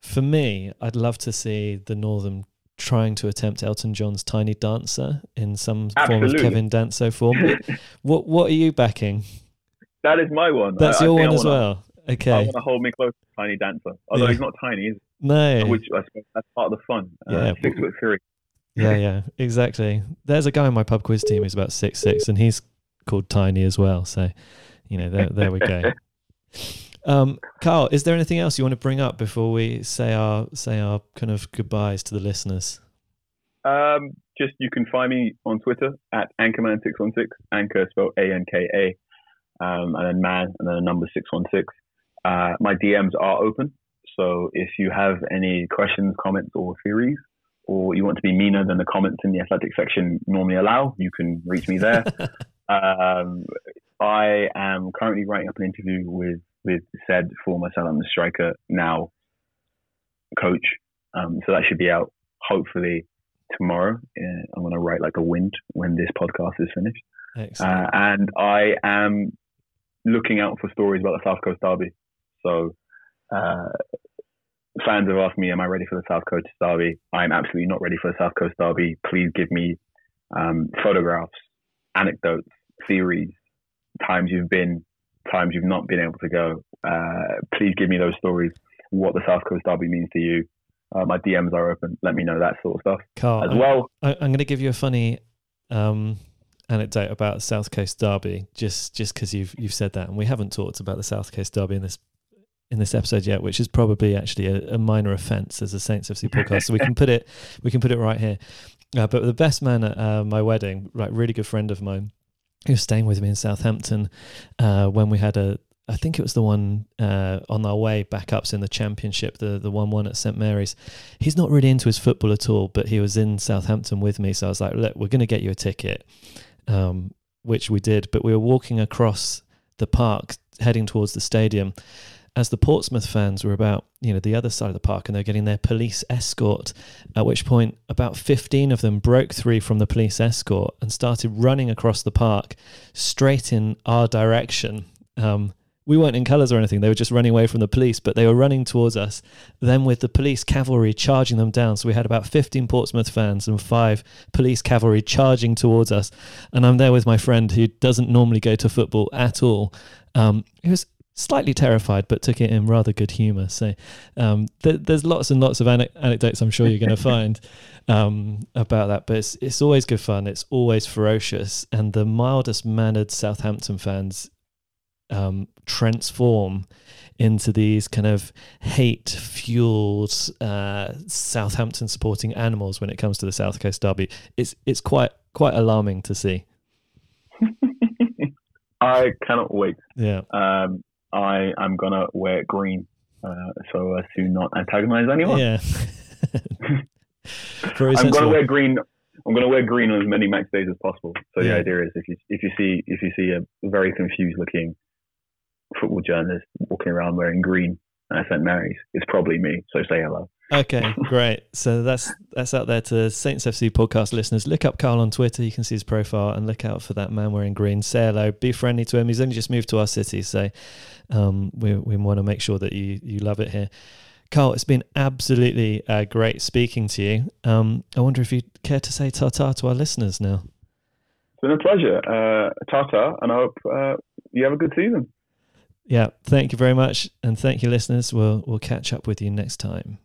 for me, I'd love to see the Northam trying to attempt Elton John's Tiny Dancer in some form of Kevin Danso form. *laughs* what what are you backing? That is my one. That's I- I your think one as wanna- well. Okay. I want to hold me close to Tiny Dancer. Although Yeah. he's not tiny, is No. which I suppose that's part of the fun. Uh, Yeah. Six foot three. Yeah, yeah, exactly. There's a guy on my pub quiz team who's about six six, and he's called Tiny as well. So, you know, there there we go. *laughs* Um, Carl, is there anything else you want to bring up before we say our say our kind of goodbyes to the listeners? Um, just you can find me on Twitter at Ankaman616, Anka spelled A N K A, um, and then man, and then a number 616. Uh, my DMs are open. So if you have any questions, comments, or theories, or you want to be meaner than the comments in the athletic section normally allow, you can reach me there. *laughs* um, I am currently writing up an interview with with said former Southampton striker, now coach. Um, so that should be out hopefully tomorrow. Uh, I'm going to write like a wind when this podcast is finished. Uh, and I am looking out for stories about the South Coast Derby. So uh, fans have asked me, "Am I ready for the South Coast Derby?" I'm absolutely not ready for the South Coast Derby. Please give me um, photographs, anecdotes, theories, times you've been, times you've not been able to go. Uh, please give me those stories. What the South Coast Derby means to you. Uh, my DMs are open. Let me know that sort of stuff Carl, as I'm- well. I, I'm going to give you a funny um, anecdote about South Coast Derby, just just because you've you've said that, and we haven't talked about the South Coast Derby in this in this episode yet, which is probably actually a, a minor offence as a Saints FC podcast. so we can put it we can put it right here. Uh, but the best man at uh, my wedding, like really good friend of mine, who was staying with me in Southampton uh, when we had a. I think it was the one uh, on our way back ups in the championship, the the one one at St Mary's he's not really into his football at all, but he was in Southampton with me. So I was like, look, we're going to get you a ticket, um, which we did. But we were walking across the park, heading towards the stadium, as the Portsmouth fans were about, you know, the other side of the park and they're getting their police escort. At which point, about 15 of them broke through from the police escort and started running across the park straight in our direction. Um, we weren't in colours or anything. They were just running away from the police, but they were running towards us then with the police cavalry charging them down. So we had about 15 Portsmouth fans and five police cavalry charging towards us. And I'm there with my friend who doesn't normally go to football at all. Um, he was slightly terrified, but took it in rather good humour. So um, th- there's lots and lots of ane- anecdotes I'm sure you're going *laughs* to find um, about that. But it's, it's always good fun. It's always ferocious. And the mildest mannered Southampton fans um, transform into these kind of hate fueled uh, Southampton supporting animals when it comes to the South Coast Derby. It's it's quite quite alarming to see. *laughs* I cannot wait. Yeah. Um, I am gonna wear green uh, so as to not antagonize anyone. Yeah. *laughs* I'm gonna wear green. I'm gonna wear green on as many match days as possible. So Yeah. the idea is if you if you see if you see a very confused looking football journalist walking around wearing green at St Mary's, it's probably me. So say hello. Okay, *laughs* great. So that's that's out there to Saints FC podcast listeners. Look up Carl on Twitter. You can see his profile and look out for that man wearing green. Say hello. Be friendly to him. He's only just moved to our city, so um, we we want to make sure that you you love it here. Carl, it's been absolutely uh, great speaking to you. Um, I wonder if you'd care to say ta-ta to our listeners now. It's been a pleasure, uh, Tata, and I hope uh, you have a good season. Yeah, thank you very much, and thank you, listeners. We'll we'll catch up with you next time.